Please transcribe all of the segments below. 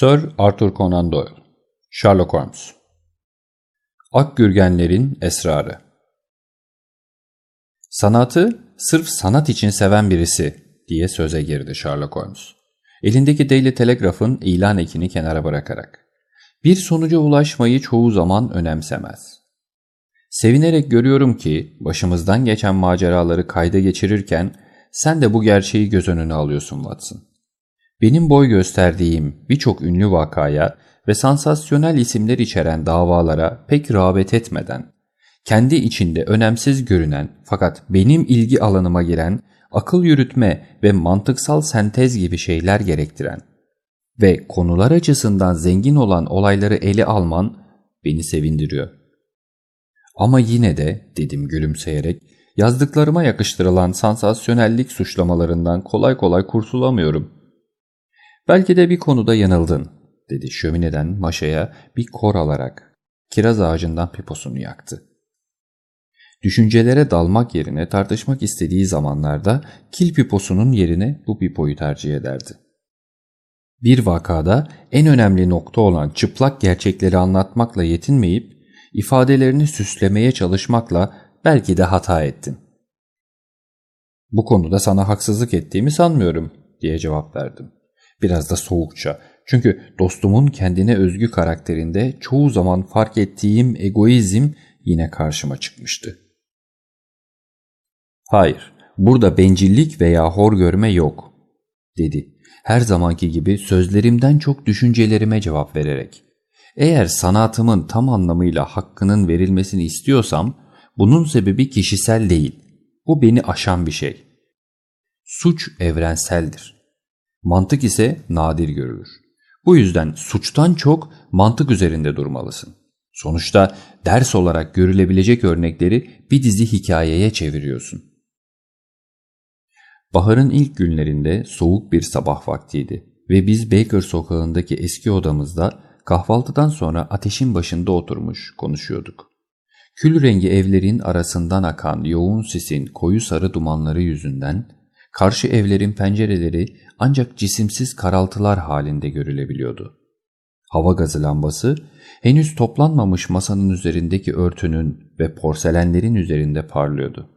Sir Arthur Conan Doyle Sherlock Holmes Akgürgenlerin Esrarı Sanatı sırf sanat için seven birisi diye söze girdi Sherlock Holmes. Elindeki Daily Telegraph'ın ilan ekini kenara bırakarak. Bir sonuca ulaşmayı çoğu zaman önemsemez. Sevinerek görüyorum ki başımızdan geçen maceraları kayda geçirirken sen de bu gerçeği göz önüne alıyorsun Watson. Benim boy gösterdiğim birçok ünlü vakaya ve sansasyonel isimler içeren davalara pek rağbet etmeden, kendi içinde önemsiz görünen fakat benim ilgi alanıma giren akıl yürütme ve mantıksal sentez gibi şeyler gerektiren ve konular açısından zengin olan olayları ele alman beni sevindiriyor. Ama yine de dedim gülümseyerek yazdıklarıma yakıştırılan sansasyonellik suçlamalarından kolay kolay kurtulamıyorum. Belki de bir konuda yanıldın dedi şömineden maşaya bir kor alarak kiraz ağacından piposunu yaktı. Düşüncelere dalmak yerine tartışmak istediği zamanlarda kil piposunun yerine bu pipoyu tercih ederdi. Bir vakada en önemli nokta olan çıplak gerçekleri anlatmakla yetinmeyip ifadelerini süslemeye çalışmakla belki de hata ettim. Bu konuda sana haksızlık ettiğimi sanmıyorum diye cevap verdim. Biraz da soğukça. Çünkü dostumun kendine özgü karakterinde çoğu zaman fark ettiğim egoizm yine karşıma çıkmıştı. Hayır, burada bencillik veya hor görme yok, dedi. Her zamanki gibi sözlerimden çok düşüncelerime cevap vererek. Eğer sanatımın tam anlamıyla hakkının verilmesini istiyorsam, bunun sebebi kişisel değil. Bu beni aşan bir şey. Suç evrenseldir. Mantık ise nadir görülür. Bu yüzden suçtan çok mantık üzerinde durmalısın. Sonuçta ders olarak görülebilecek örnekleri bir dizi hikayeye çeviriyorsun. Baharın ilk günlerinde soğuk bir sabah vaktiydi ve biz Baker sokağındaki eski odamızda kahvaltıdan sonra ateşin başında oturmuş konuşuyorduk. Kül rengi evlerin arasından akan yoğun sisin koyu sarı dumanları yüzünden karşı evlerin pencereleri ancak cisimsiz karaltılar halinde görülebiliyordu. Hava gazı lambası henüz toplanmamış masanın üzerindeki örtünün ve porselenlerin üzerinde parlıyordu.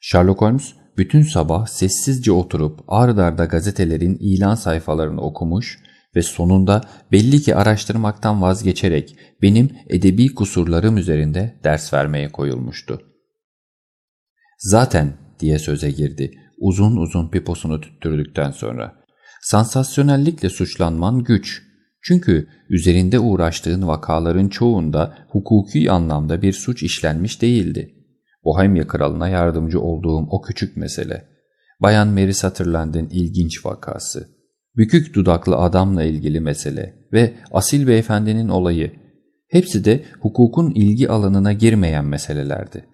Sherlock Holmes bütün sabah sessizce oturup ard arda gazetelerin ilan sayfalarını okumuş ve sonunda belli ki araştırmaktan vazgeçerek benim edebi kusurlarım üzerinde ders vermeye koyulmuştu. Zaten diye söze girdi uzun uzun piposunu tüttürdükten sonra. Sansasyonellikle suçlanman güç. Çünkü üzerinde uğraştığın vakaların çoğunda hukuki anlamda bir suç işlenmiş değildi. Bohemya kralına yardımcı olduğum o küçük mesele. Bayan Mary Sutherland'in ilginç vakası. Bükük dudaklı adamla ilgili mesele ve asil beyefendinin olayı. Hepsi de hukukun ilgi alanına girmeyen meselelerdi.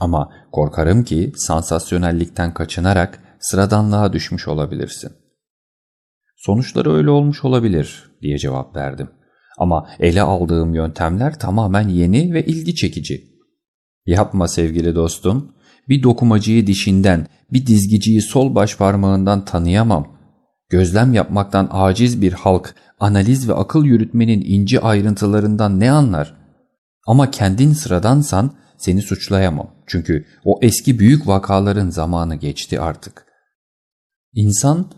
Ama korkarım ki sansasyonellikten kaçınarak sıradanlığa düşmüş olabilirsin. Sonuçları öyle olmuş olabilir diye cevap verdim. Ama ele aldığım yöntemler tamamen yeni ve ilgi çekici. Yapma sevgili dostum. Bir dokumacıyı dişinden, bir dizgiciyi sol baş parmağından tanıyamam. Gözlem yapmaktan aciz bir halk, analiz ve akıl yürütmenin ince ayrıntılarından ne anlar? Ama kendin sıradansan seni suçlayamam. Çünkü o eski büyük vakaların zamanı geçti artık. İnsan,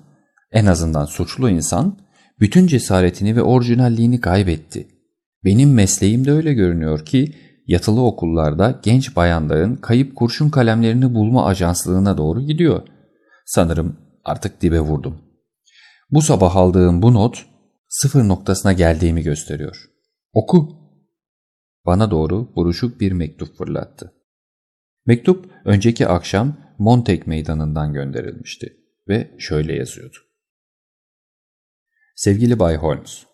en azından suçlu insan, bütün cesaretini ve orijinalliğini kaybetti. Benim mesleğim de öyle görünüyor ki, yatılı okullarda genç bayanların kayıp kurşun kalemlerini bulma ajanslığına doğru gidiyor. Sanırım artık dibe vurdum. Bu sabah aldığım bu not sıfır noktasına geldiğimi gösteriyor. Oku bana doğru buruşuk bir mektup fırlattı. Mektup önceki akşam Montek meydanından gönderilmişti ve şöyle yazıyordu. Sevgili Bay Holmes,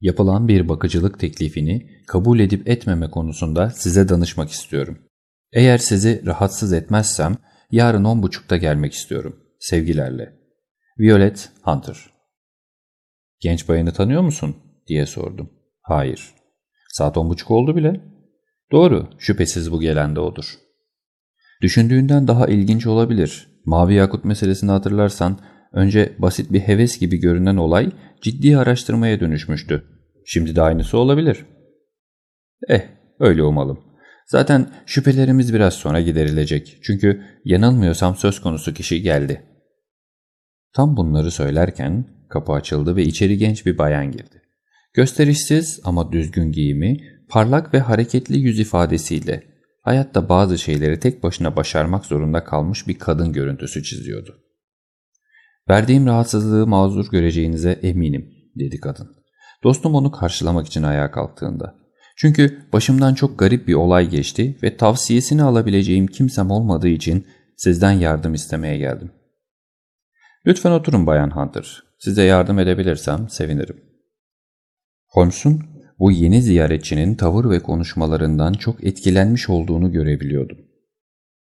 yapılan bir bakıcılık teklifini kabul edip etmeme konusunda size danışmak istiyorum. Eğer sizi rahatsız etmezsem yarın on buçukta gelmek istiyorum. Sevgilerle. Violet Hunter Genç bayanı tanıyor musun? diye sordum. Hayır. Saat on buçuk oldu bile. Doğru, şüphesiz bu gelen de odur. Düşündüğünden daha ilginç olabilir. Mavi yakut meselesini hatırlarsan önce basit bir heves gibi görünen olay ciddi araştırmaya dönüşmüştü. Şimdi de aynısı olabilir. Eh, öyle umalım. Zaten şüphelerimiz biraz sonra giderilecek. Çünkü yanılmıyorsam söz konusu kişi geldi. Tam bunları söylerken kapı açıldı ve içeri genç bir bayan girdi. Gösterişsiz ama düzgün giyimi, parlak ve hareketli yüz ifadesiyle hayatta bazı şeyleri tek başına başarmak zorunda kalmış bir kadın görüntüsü çiziyordu. Verdiğim rahatsızlığı mazur göreceğinize eminim, dedi kadın. Dostum onu karşılamak için ayağa kalktığında. Çünkü başımdan çok garip bir olay geçti ve tavsiyesini alabileceğim kimsem olmadığı için sizden yardım istemeye geldim. Lütfen oturun Bayan Hunter. Size yardım edebilirsem sevinirim. Holmes'un bu yeni ziyaretçinin tavır ve konuşmalarından çok etkilenmiş olduğunu görebiliyordum.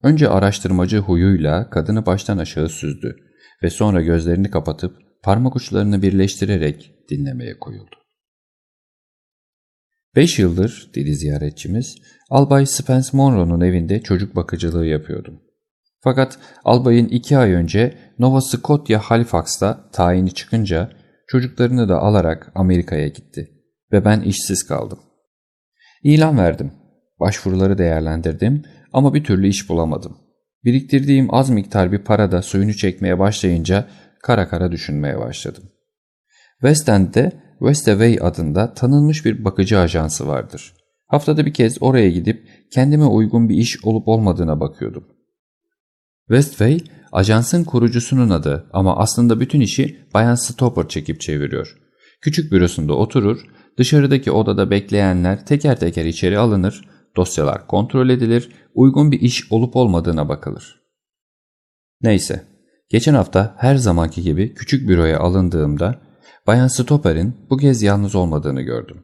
Önce araştırmacı huyuyla kadını baştan aşağı süzdü ve sonra gözlerini kapatıp parmak uçlarını birleştirerek dinlemeye koyuldu. Beş yıldır, dedi ziyaretçimiz, Albay Spence Monroe'nun evinde çocuk bakıcılığı yapıyordum. Fakat albayın iki ay önce Nova Scotia Halifax'ta tayini çıkınca çocuklarını da alarak Amerika'ya gitti ve ben işsiz kaldım. İlan verdim. Başvuruları değerlendirdim ama bir türlü iş bulamadım. Biriktirdiğim az miktar bir para da suyunu çekmeye başlayınca kara kara düşünmeye başladım. West End'de Westaway adında tanınmış bir bakıcı ajansı vardır. Haftada bir kez oraya gidip kendime uygun bir iş olup olmadığına bakıyordum. Westway, ajansın kurucusunun adı ama aslında bütün işi Bayan Stopper çekip çeviriyor. Küçük bürosunda oturur, dışarıdaki odada bekleyenler teker teker içeri alınır, dosyalar kontrol edilir, uygun bir iş olup olmadığına bakılır. Neyse, geçen hafta her zamanki gibi küçük büroya alındığımda Bayan Stopper'in bu kez yalnız olmadığını gördüm.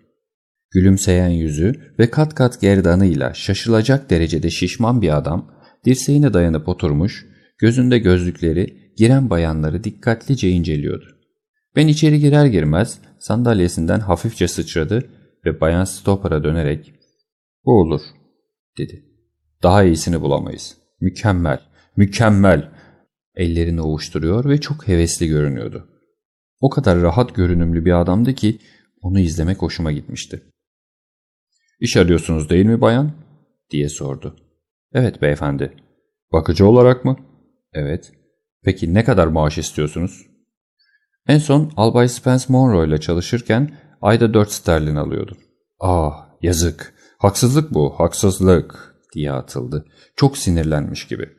Gülümseyen yüzü ve kat kat gerdanıyla şaşılacak derecede şişman bir adam dirseğine dayanıp oturmuş, gözünde gözlükleri giren bayanları dikkatlice inceliyordu. Ben içeri girer girmez sandalyesinden hafifçe sıçradı ve bayan Stopper'a dönerek ''Bu olur'' dedi. ''Daha iyisini bulamayız. Mükemmel, mükemmel.'' Ellerini ovuşturuyor ve çok hevesli görünüyordu. O kadar rahat görünümlü bir adamdı ki onu izlemek hoşuma gitmişti. ''İş arıyorsunuz değil mi bayan?'' diye sordu. ''Evet beyefendi.'' ''Bakıcı olarak mı?'' ''Evet.'' ''Peki ne kadar maaş istiyorsunuz?'' En son Albay Spence Monroe ile çalışırken ayda 4 sterlin alıyordu. ''Ah yazık, haksızlık bu, haksızlık.'' diye atıldı. Çok sinirlenmiş gibi.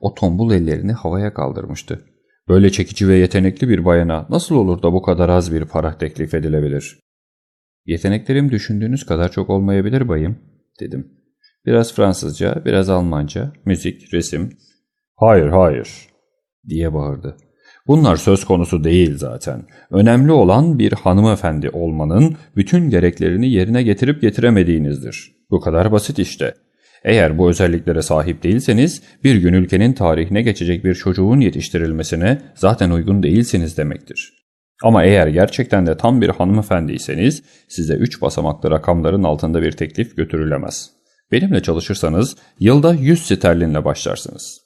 O tombul ellerini havaya kaldırmıştı. Böyle çekici ve yetenekli bir bayana nasıl olur da bu kadar az bir para teklif edilebilir? Yeteneklerim düşündüğünüz kadar çok olmayabilir bayım, dedim. Biraz Fransızca, biraz Almanca, müzik, resim. Hayır, hayır, diye bağırdı. Bunlar söz konusu değil zaten. Önemli olan bir hanımefendi olmanın bütün gereklerini yerine getirip getiremediğinizdir. Bu kadar basit işte. Eğer bu özelliklere sahip değilseniz bir gün ülkenin tarihine geçecek bir çocuğun yetiştirilmesine zaten uygun değilsiniz demektir. Ama eğer gerçekten de tam bir hanımefendiyseniz size 3 basamaklı rakamların altında bir teklif götürülemez. Benimle çalışırsanız yılda 100 sterlinle başlarsınız.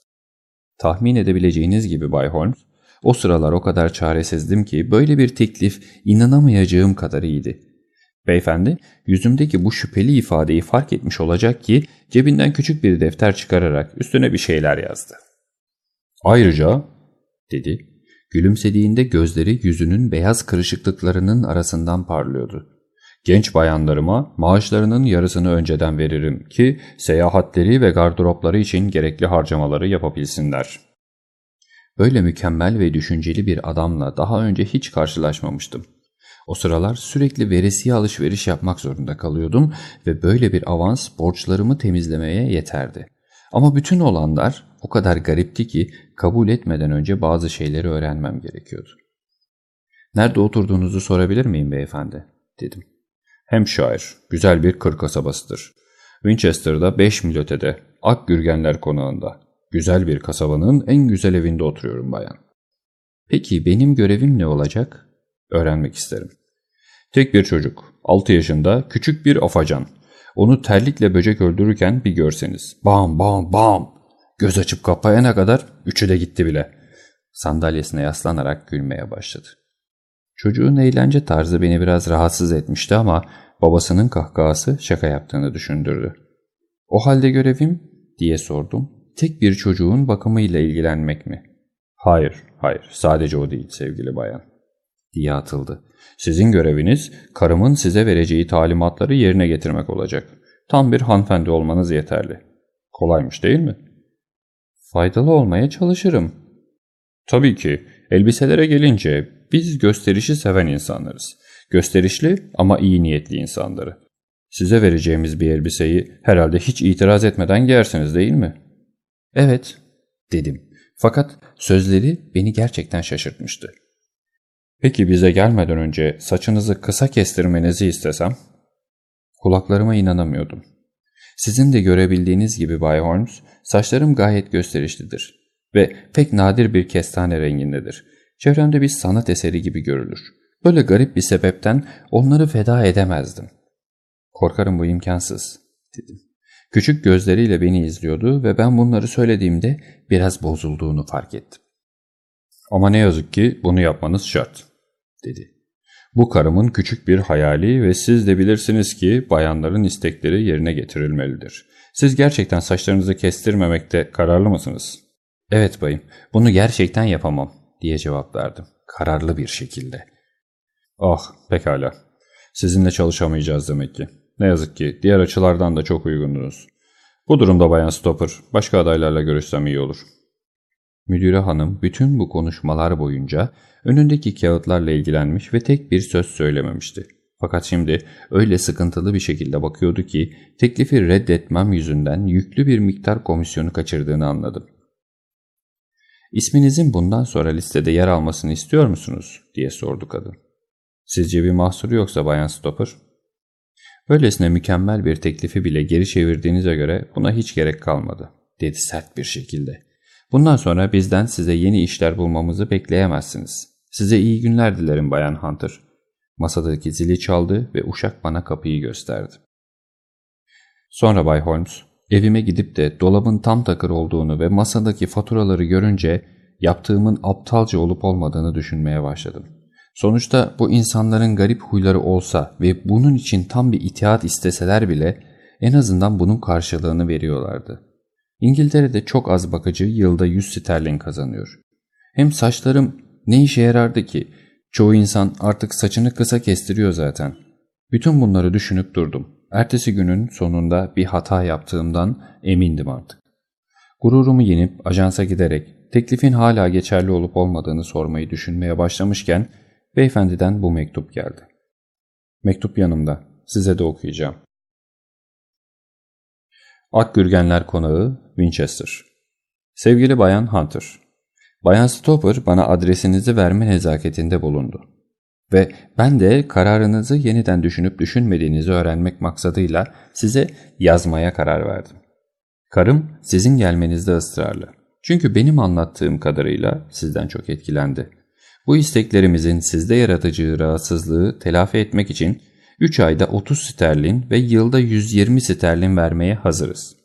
Tahmin edebileceğiniz gibi Bay Holmes, o sıralar o kadar çaresizdim ki böyle bir teklif inanamayacağım kadar iyiydi. Beyefendi yüzümdeki bu şüpheli ifadeyi fark etmiş olacak ki cebinden küçük bir defter çıkararak üstüne bir şeyler yazdı. Ayrıca dedi gülümsediğinde gözleri yüzünün beyaz kırışıklıklarının arasından parlıyordu. Genç bayanlarıma maaşlarının yarısını önceden veririm ki seyahatleri ve gardıropları için gerekli harcamaları yapabilsinler. Böyle mükemmel ve düşünceli bir adamla daha önce hiç karşılaşmamıştım. O sıralar sürekli veresiye alışveriş yapmak zorunda kalıyordum ve böyle bir avans borçlarımı temizlemeye yeterdi. Ama bütün olanlar o kadar garipti ki kabul etmeden önce bazı şeyleri öğrenmem gerekiyordu. Nerede oturduğunuzu sorabilir miyim beyefendi? dedim. Hampshire, güzel bir kır kasabasıdır. Winchester'da 5 mil ötede, Akgürgenler konağında. Güzel bir kasabanın en güzel evinde oturuyorum bayan. Peki benim görevim ne olacak? Öğrenmek isterim. Tek bir çocuk, 6 yaşında, küçük bir afacan. Onu terlikle böcek öldürürken bir görseniz. Bam bam bam. Göz açıp kapayana kadar üçü de gitti bile. Sandalyesine yaslanarak gülmeye başladı. Çocuğun eğlence tarzı beni biraz rahatsız etmişti ama babasının kahkahası şaka yaptığını düşündürdü. O halde görevim diye sordum. Tek bir çocuğun bakımıyla ilgilenmek mi? Hayır, hayır sadece o değil sevgili bayan diye atıldı. Sizin göreviniz karımın size vereceği talimatları yerine getirmek olacak. Tam bir hanımefendi olmanız yeterli. Kolaymış değil mi? Faydalı olmaya çalışırım. Tabii ki. Elbiselere gelince biz gösterişi seven insanlarız. Gösterişli ama iyi niyetli insanları. Size vereceğimiz bir elbiseyi herhalde hiç itiraz etmeden giyersiniz değil mi? Evet, dedim. Fakat sözleri beni gerçekten şaşırtmıştı. Peki bize gelmeden önce saçınızı kısa kestirmenizi istesem? Kulaklarıma inanamıyordum. Sizin de görebildiğiniz gibi Bay Holmes, saçlarım gayet gösterişlidir ve pek nadir bir kestane rengindedir. Çevremde bir sanat eseri gibi görülür. Böyle garip bir sebepten onları feda edemezdim. Korkarım bu imkansız, dedim. Küçük gözleriyle beni izliyordu ve ben bunları söylediğimde biraz bozulduğunu fark ettim. Ama ne yazık ki bunu yapmanız şart, dedi. Bu karımın küçük bir hayali ve siz de bilirsiniz ki bayanların istekleri yerine getirilmelidir. Siz gerçekten saçlarınızı kestirmemekte kararlı mısınız? Evet bayım, bunu gerçekten yapamam, diye cevap verdim. Kararlı bir şekilde. Ah, pekala. Sizinle çalışamayacağız demek ki. Ne yazık ki diğer açılardan da çok uygundunuz. Bu durumda Bayan Stopper, başka adaylarla görüşsem iyi olur. Müdüre hanım bütün bu konuşmalar boyunca önündeki kağıtlarla ilgilenmiş ve tek bir söz söylememişti. Fakat şimdi öyle sıkıntılı bir şekilde bakıyordu ki teklifi reddetmem yüzünden yüklü bir miktar komisyonu kaçırdığını anladım. İsminizin bundan sonra listede yer almasını istiyor musunuz? diye sordu kadın. Sizce bir mahsuru yoksa Bayan Stopper? Böylesine mükemmel bir teklifi bile geri çevirdiğinize göre buna hiç gerek kalmadı, dedi sert bir şekilde. Bundan sonra bizden size yeni işler bulmamızı bekleyemezsiniz. Size iyi günler dilerim Bayan Hunter. Masadaki zili çaldı ve uşak bana kapıyı gösterdi. Sonra Bay Holmes, evime gidip de dolabın tam takır olduğunu ve masadaki faturaları görünce yaptığımın aptalca olup olmadığını düşünmeye başladım. Sonuçta bu insanların garip huyları olsa ve bunun için tam bir itiat isteseler bile en azından bunun karşılığını veriyorlardı. İngiltere'de çok az bakıcı yılda 100 sterlin kazanıyor. Hem saçlarım ne işe yarardı ki? Çoğu insan artık saçını kısa kestiriyor zaten. Bütün bunları düşünüp durdum. Ertesi günün sonunda bir hata yaptığımdan emindim artık. Gururumu yenip ajansa giderek teklifin hala geçerli olup olmadığını sormayı düşünmeye başlamışken beyefendiden bu mektup geldi. Mektup yanımda. Size de okuyacağım. Akgürgenler Konağı, Winchester. Sevgili Bayan Hunter, Bayan Stopper bana adresinizi verme nezaketinde bulundu. Ve ben de kararınızı yeniden düşünüp düşünmediğinizi öğrenmek maksadıyla size yazmaya karar verdim. Karım sizin gelmenizde ısrarlı. Çünkü benim anlattığım kadarıyla sizden çok etkilendi. Bu isteklerimizin sizde yaratıcı rahatsızlığı telafi etmek için 3 ayda 30 sterlin ve yılda 120 sterlin vermeye hazırız.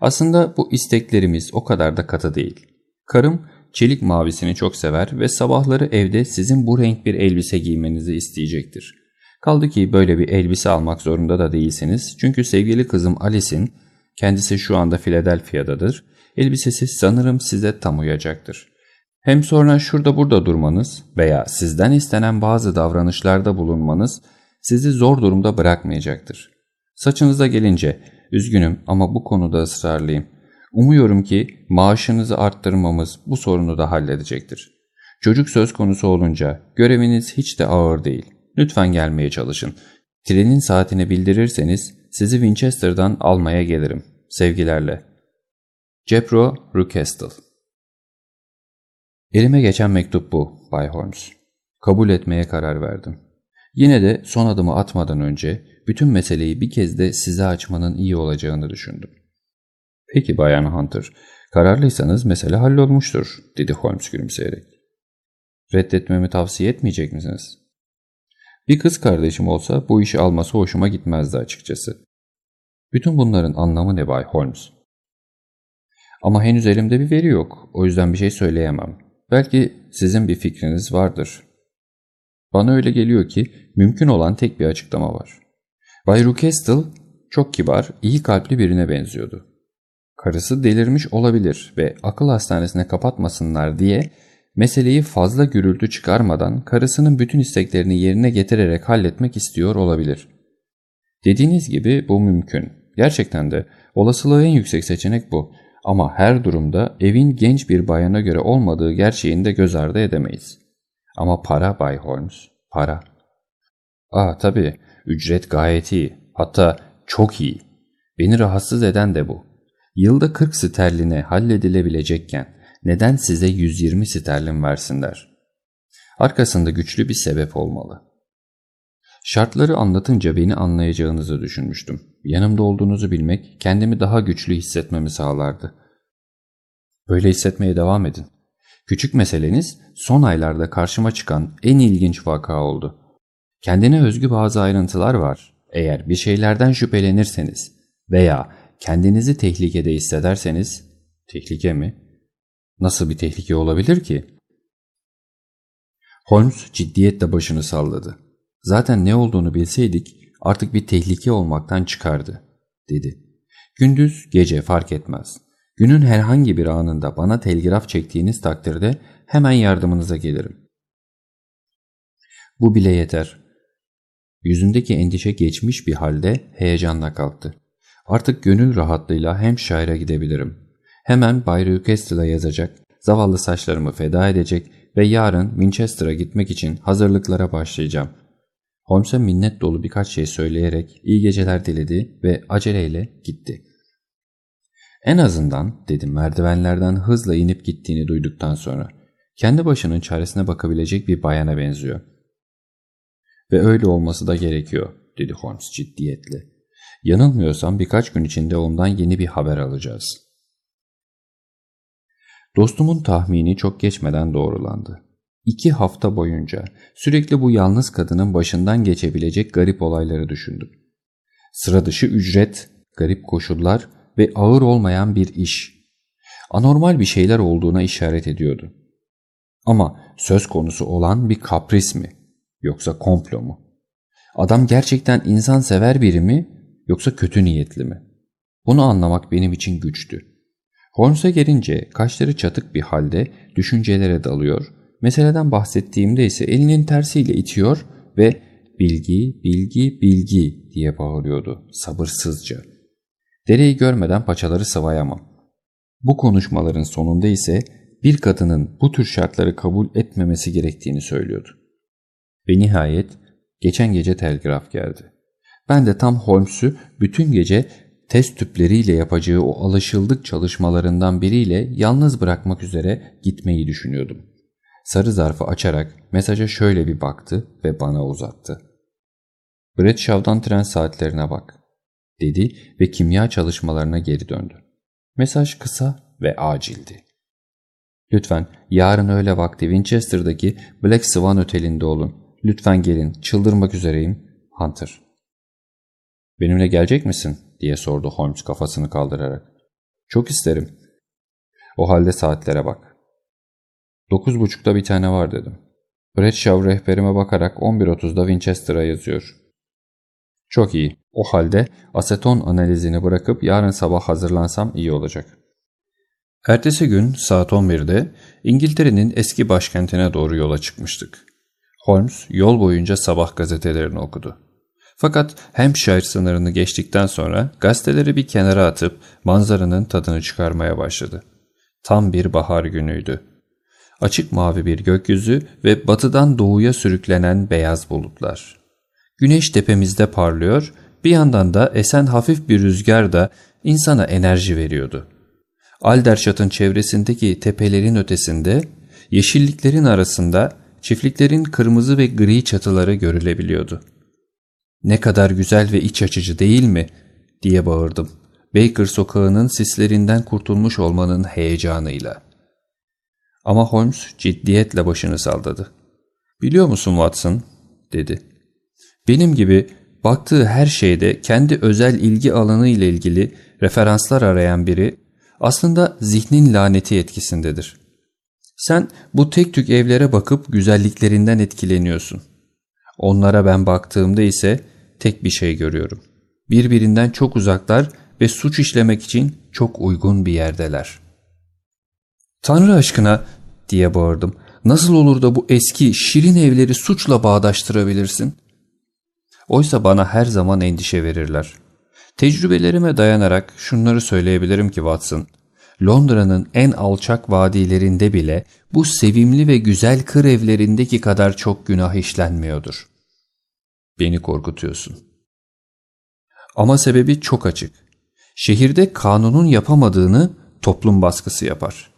Aslında bu isteklerimiz o kadar da katı değil. Karım çelik mavisini çok sever ve sabahları evde sizin bu renk bir elbise giymenizi isteyecektir. Kaldı ki böyle bir elbise almak zorunda da değilsiniz çünkü sevgili kızım Alice'in, kendisi şu anda Philadelphia'dadır, elbisesi sanırım size tam uyacaktır. Hem sonra şurada burada durmanız veya sizden istenen bazı davranışlarda bulunmanız sizi zor durumda bırakmayacaktır. Saçınıza gelince, üzgünüm ama bu konuda ısrarlıyım. Umuyorum ki maaşınızı arttırmamız bu sorunu da halledecektir. Çocuk söz konusu olunca göreviniz hiç de ağır değil. Lütfen gelmeye çalışın. Trenin saatini bildirirseniz sizi Winchester'dan almaya gelirim. Sevgilerle. Jepro Rucastle Elime geçen mektup bu, Bay Holmes. Kabul etmeye karar verdim. Yine de son adımı atmadan önce bütün meseleyi bir kez de size açmanın iyi olacağını düşündüm. Peki Bayan Hunter, kararlıysanız mesele hallolmuştur, dedi Holmes gülümseyerek. Reddetmemi tavsiye etmeyecek misiniz? Bir kız kardeşim olsa bu işi alması hoşuma gitmezdi açıkçası. Bütün bunların anlamı ne Bay Holmes? Ama henüz elimde bir veri yok, o yüzden bir şey söyleyemem. Belki sizin bir fikriniz vardır. Bana öyle geliyor ki mümkün olan tek bir açıklama var. Bay Ruckestle çok kibar, iyi kalpli birine benziyordu. Karısı delirmiş olabilir ve akıl hastanesine kapatmasınlar diye meseleyi fazla gürültü çıkarmadan karısının bütün isteklerini yerine getirerek halletmek istiyor olabilir. Dediğiniz gibi bu mümkün. Gerçekten de olasılığı en yüksek seçenek bu. Ama her durumda evin genç bir bayana göre olmadığı gerçeğini de göz ardı edemeyiz. Ama para Bay Holmes, para. Aa tabii, ücret gayet iyi. Hatta çok iyi. Beni rahatsız eden de bu. Yılda 40 sterline halledilebilecekken neden size 120 sterlin versinler? Arkasında güçlü bir sebep olmalı. Şartları anlatınca beni anlayacağınızı düşünmüştüm. Yanımda olduğunuzu bilmek kendimi daha güçlü hissetmemi sağlardı. Böyle hissetmeye devam edin. Küçük meseleniz son aylarda karşıma çıkan en ilginç vaka oldu. Kendine özgü bazı ayrıntılar var. Eğer bir şeylerden şüphelenirseniz veya kendinizi tehlikede hissederseniz, tehlike mi? Nasıl bir tehlike olabilir ki? Holmes ciddiyetle başını salladı. Zaten ne olduğunu bilseydik artık bir tehlike olmaktan çıkardı, dedi. Gündüz, gece fark etmez. Günün herhangi bir anında bana telgraf çektiğiniz takdirde hemen yardımınıza gelirim. Bu bile yeter. Yüzündeki endişe geçmiş bir halde heyecanla kalktı. Artık gönül rahatlığıyla hem şaira gidebilirim. Hemen Bay Rükestil'a yazacak, zavallı saçlarımı feda edecek ve yarın Winchester'a gitmek için hazırlıklara başlayacağım. Holmes'a minnet dolu birkaç şey söyleyerek iyi geceler diledi ve aceleyle gitti. En azından dedim merdivenlerden hızla inip gittiğini duyduktan sonra. Kendi başının çaresine bakabilecek bir bayana benziyor. Ve öyle olması da gerekiyor dedi Holmes ciddiyetle. Yanılmıyorsam birkaç gün içinde ondan yeni bir haber alacağız.'' Dostumun tahmini çok geçmeden doğrulandı. İki hafta boyunca sürekli bu yalnız kadının başından geçebilecek garip olayları düşündüm. Sıra dışı ücret, garip koşullar ve ağır olmayan bir iş. Anormal bir şeyler olduğuna işaret ediyordu. Ama söz konusu olan bir kapris mi? Yoksa komplo mu? Adam gerçekten insan sever biri mi? Yoksa kötü niyetli mi? Bunu anlamak benim için güçtü. Holmes'a gelince kaşları çatık bir halde düşüncelere dalıyor, meseleden bahsettiğimde ise elinin tersiyle itiyor ve bilgi, bilgi, bilgi diye bağırıyordu sabırsızca. Dereyi görmeden paçaları sıvayamam. Bu konuşmaların sonunda ise bir kadının bu tür şartları kabul etmemesi gerektiğini söylüyordu. Ve nihayet geçen gece telgraf geldi. Ben de tam Holmes'u bütün gece test tüpleriyle yapacağı o alışıldık çalışmalarından biriyle yalnız bırakmak üzere gitmeyi düşünüyordum. Sarı zarfı açarak mesaja şöyle bir baktı ve bana uzattı. Bradshaw'dan tren saatlerine bak, dedi ve kimya çalışmalarına geri döndü. Mesaj kısa ve acildi. Lütfen yarın öğle vakti Winchester'daki Black Swan Oteli'nde olun. Lütfen gelin, çıldırmak üzereyim. Hunter. Benimle gelecek misin? diye sordu Holmes kafasını kaldırarak. Çok isterim. O halde saatlere bak. Dokuz buçukta bir tane var dedim. Bradshaw rehberime bakarak 11.30'da Winchester'a yazıyor. Çok iyi. O halde aseton analizini bırakıp yarın sabah hazırlansam iyi olacak. Ertesi gün saat 11'de İngiltere'nin eski başkentine doğru yola çıkmıştık. Holmes yol boyunca sabah gazetelerini okudu. Fakat Hampshire sınırını geçtikten sonra gazeteleri bir kenara atıp manzaranın tadını çıkarmaya başladı. Tam bir bahar günüydü. Açık mavi bir gökyüzü ve batıdan doğuya sürüklenen beyaz bulutlar. Güneş tepemizde parlıyor, bir yandan da esen hafif bir rüzgar da insana enerji veriyordu. Alderşat'ın çevresindeki tepelerin ötesinde, yeşilliklerin arasında çiftliklerin kırmızı ve gri çatıları görülebiliyordu. Ne kadar güzel ve iç açıcı değil mi? diye bağırdım. Baker sokağının sislerinden kurtulmuş olmanın heyecanıyla. Ama Holmes ciddiyetle başını salladı. Biliyor musun Watson? dedi. Benim gibi baktığı her şeyde kendi özel ilgi alanı ile ilgili referanslar arayan biri aslında zihnin laneti etkisindedir. Sen bu tek tük evlere bakıp güzelliklerinden etkileniyorsun. Onlara ben baktığımda ise tek bir şey görüyorum. Birbirinden çok uzaklar ve suç işlemek için çok uygun bir yerdeler. Tanrı aşkına diye bağırdım. Nasıl olur da bu eski şirin evleri suçla bağdaştırabilirsin? Oysa bana her zaman endişe verirler. Tecrübelerime dayanarak şunları söyleyebilirim ki Watson. Londra'nın en alçak vadilerinde bile bu sevimli ve güzel kır evlerindeki kadar çok günah işlenmiyordur. Beni korkutuyorsun. Ama sebebi çok açık. Şehirde kanunun yapamadığını toplum baskısı yapar.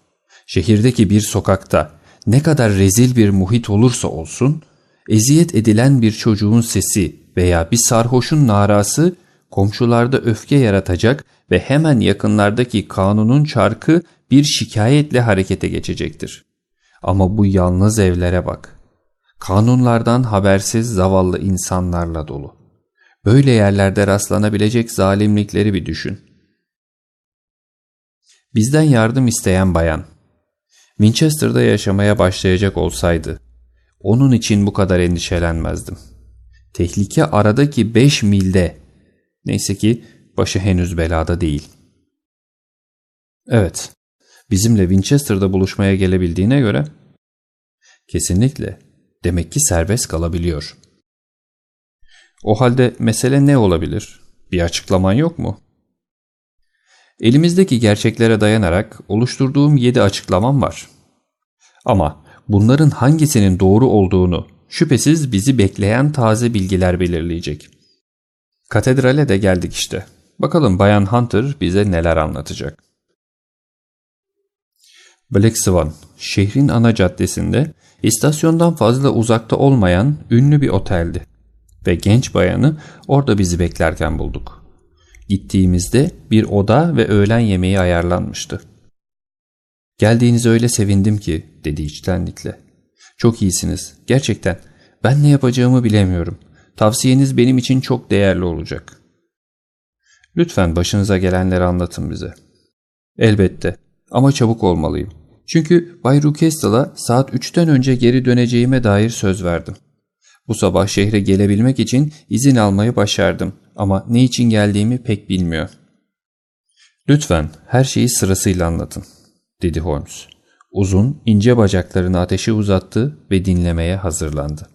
Şehirdeki bir sokakta ne kadar rezil bir muhit olursa olsun, eziyet edilen bir çocuğun sesi veya bir sarhoşun narası komşularda öfke yaratacak ve hemen yakınlardaki kanunun çarkı bir şikayetle harekete geçecektir. Ama bu yalnız evlere bak. Kanunlardan habersiz zavallı insanlarla dolu. Böyle yerlerde rastlanabilecek zalimlikleri bir düşün. Bizden yardım isteyen bayan, Winchester'da yaşamaya başlayacak olsaydı, onun için bu kadar endişelenmezdim. Tehlike aradaki beş milde. Neyse ki başı henüz belada değil. Evet, bizimle Winchester'da buluşmaya gelebildiğine göre kesinlikle demek ki serbest kalabiliyor. O halde mesele ne olabilir? Bir açıklaman yok mu? Elimizdeki gerçeklere dayanarak oluşturduğum yedi açıklamam var. Ama bunların hangisinin doğru olduğunu şüphesiz bizi bekleyen taze bilgiler belirleyecek. Katedrale de geldik işte. Bakalım Bayan Hunter bize neler anlatacak. Black Swan, şehrin ana caddesinde istasyondan fazla uzakta olmayan ünlü bir oteldi. Ve genç bayanı orada bizi beklerken bulduk. Gittiğimizde bir oda ve öğlen yemeği ayarlanmıştı. Geldiğinize öyle sevindim ki dedi içtenlikle. Çok iyisiniz. Gerçekten. Ben ne yapacağımı bilemiyorum. Tavsiyeniz benim için çok değerli olacak. Lütfen başınıza gelenleri anlatın bize. Elbette. Ama çabuk olmalıyım. Çünkü Bay Rucastel'a saat 3'ten önce geri döneceğime dair söz verdim. Bu sabah şehre gelebilmek için izin almayı başardım ama ne için geldiğimi pek bilmiyor. Lütfen her şeyi sırasıyla anlatın, dedi Holmes. Uzun, ince bacaklarını ateşe uzattı ve dinlemeye hazırlandı.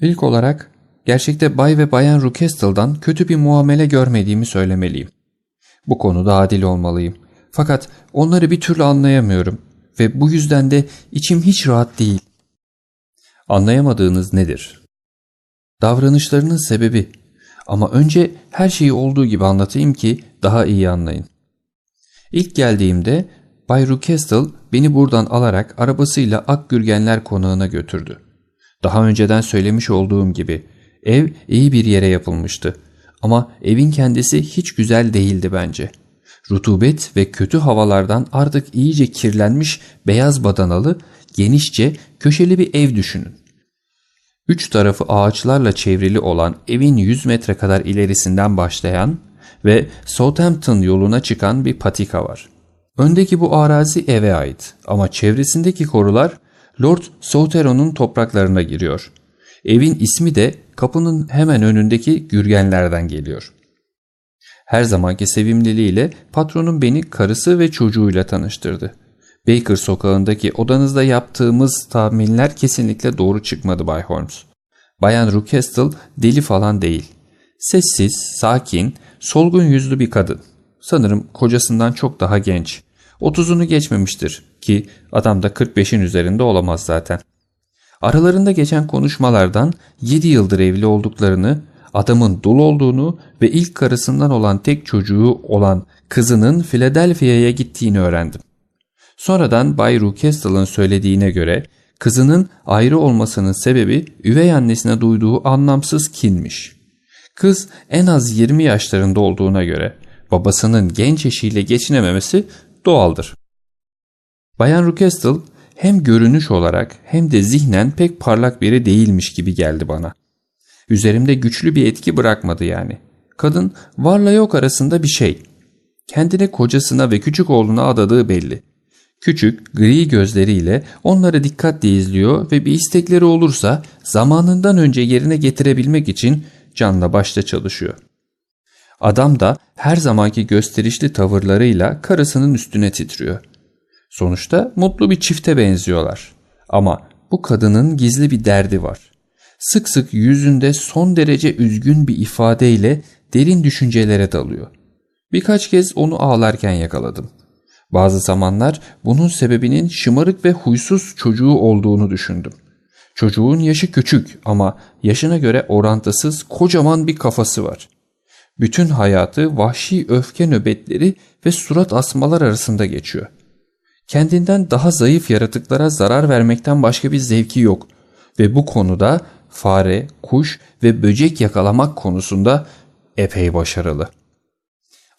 İlk olarak gerçekte Bay ve Bayan Rucastel'dan kötü bir muamele görmediğimi söylemeliyim. Bu konuda adil olmalıyım. Fakat onları bir türlü anlayamıyorum ve bu yüzden de içim hiç rahat değil. Anlayamadığınız nedir? Davranışlarının sebebi. Ama önce her şeyi olduğu gibi anlatayım ki daha iyi anlayın. İlk geldiğimde Bay Rucastle beni buradan alarak arabasıyla Akgürgenler konağına götürdü. Daha önceden söylemiş olduğum gibi ev iyi bir yere yapılmıştı. Ama evin kendisi hiç güzel değildi bence. Rutubet ve kötü havalardan artık iyice kirlenmiş beyaz badanalı, genişçe köşeli bir ev düşünün. Üç tarafı ağaçlarla çevrili olan evin 100 metre kadar ilerisinden başlayan ve Southampton yoluna çıkan bir patika var. Öndeki bu arazi eve ait ama çevresindeki korular Lord Souteron'un topraklarına giriyor. Evin ismi de kapının hemen önündeki gürgenlerden geliyor. Her zamanki sevimliliğiyle patronun beni karısı ve çocuğuyla tanıştırdı. Baker sokağındaki odanızda yaptığımız tahminler kesinlikle doğru çıkmadı Bay Holmes. Bayan Rucastle deli falan değil. Sessiz, sakin, solgun yüzlü bir kadın. Sanırım kocasından çok daha genç. Otuzunu geçmemiştir ki adam da 45'in üzerinde olamaz zaten. Aralarında geçen konuşmalardan 7 yıldır evli olduklarını, adamın dul olduğunu ve ilk karısından olan tek çocuğu olan kızının Philadelphia'ya gittiğini öğrendim. Sonradan Bay Rucastle'ın söylediğine göre kızının ayrı olmasının sebebi üvey annesine duyduğu anlamsız kinmiş. Kız en az 20 yaşlarında olduğuna göre babasının genç eşiyle geçinememesi doğaldır. Bayan Rucastle hem görünüş olarak hem de zihnen pek parlak biri değilmiş gibi geldi bana. Üzerimde güçlü bir etki bırakmadı yani. Kadın varla yok arasında bir şey. Kendine kocasına ve küçük oğluna adadığı belli. Küçük, gri gözleriyle onları dikkatle izliyor ve bir istekleri olursa zamanından önce yerine getirebilmek için canla başta çalışıyor. Adam da her zamanki gösterişli tavırlarıyla karısının üstüne titriyor. Sonuçta mutlu bir çifte benziyorlar. Ama bu kadının gizli bir derdi var. Sık sık yüzünde son derece üzgün bir ifadeyle derin düşüncelere dalıyor. Birkaç kez onu ağlarken yakaladım. Bazı zamanlar bunun sebebinin şımarık ve huysuz çocuğu olduğunu düşündüm. Çocuğun yaşı küçük ama yaşına göre orantısız kocaman bir kafası var. Bütün hayatı vahşi öfke nöbetleri ve surat asmalar arasında geçiyor. Kendinden daha zayıf yaratıklara zarar vermekten başka bir zevki yok ve bu konuda fare, kuş ve böcek yakalamak konusunda epey başarılı.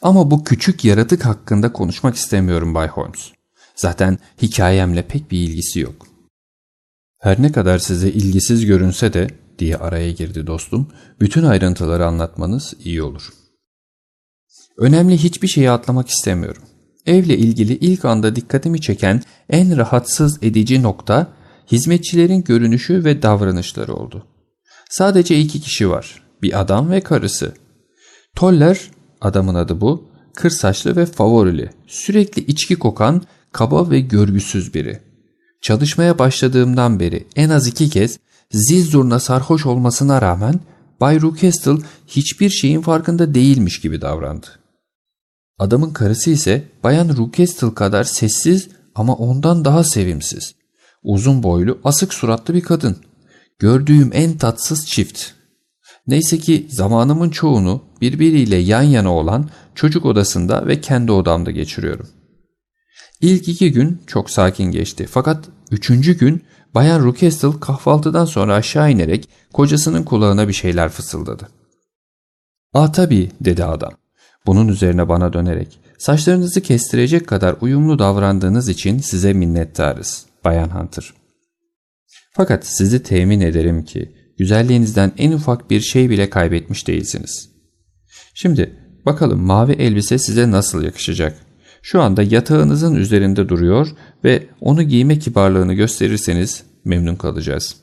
Ama bu küçük yaratık hakkında konuşmak istemiyorum Bay Holmes. Zaten hikayemle pek bir ilgisi yok. Her ne kadar size ilgisiz görünse de diye araya girdi dostum, bütün ayrıntıları anlatmanız iyi olur. Önemli hiçbir şeyi atlamak istemiyorum. Evle ilgili ilk anda dikkatimi çeken en rahatsız edici nokta hizmetçilerin görünüşü ve davranışları oldu. Sadece iki kişi var. Bir adam ve karısı. Toller, adamın adı bu, kır saçlı ve favorili, sürekli içki kokan, kaba ve görgüsüz biri. Çalışmaya başladığımdan beri en az iki kez zil zurna sarhoş olmasına rağmen Bay Rucastle hiçbir şeyin farkında değilmiş gibi davrandı. Adamın karısı ise Bayan Rucastle kadar sessiz ama ondan daha sevimsiz. Uzun boylu, asık suratlı bir kadın. Gördüğüm en tatsız çift. Neyse ki zamanımın çoğunu birbiriyle yan yana olan çocuk odasında ve kendi odamda geçiriyorum. İlk iki gün çok sakin geçti fakat üçüncü gün Bayan Rucastle kahvaltıdan sonra aşağı inerek kocasının kulağına bir şeyler fısıldadı. ''Aa tabii'' dedi adam. Bunun üzerine bana dönerek ''Saçlarınızı kestirecek kadar uyumlu davrandığınız için size minnettarız, Bayan Hunter.'' Fakat sizi temin ederim ki güzelliğinizden en ufak bir şey bile kaybetmiş değilsiniz. Şimdi bakalım mavi elbise size nasıl yakışacak? Şu anda yatağınızın üzerinde duruyor ve onu giyme kibarlığını gösterirseniz memnun kalacağız.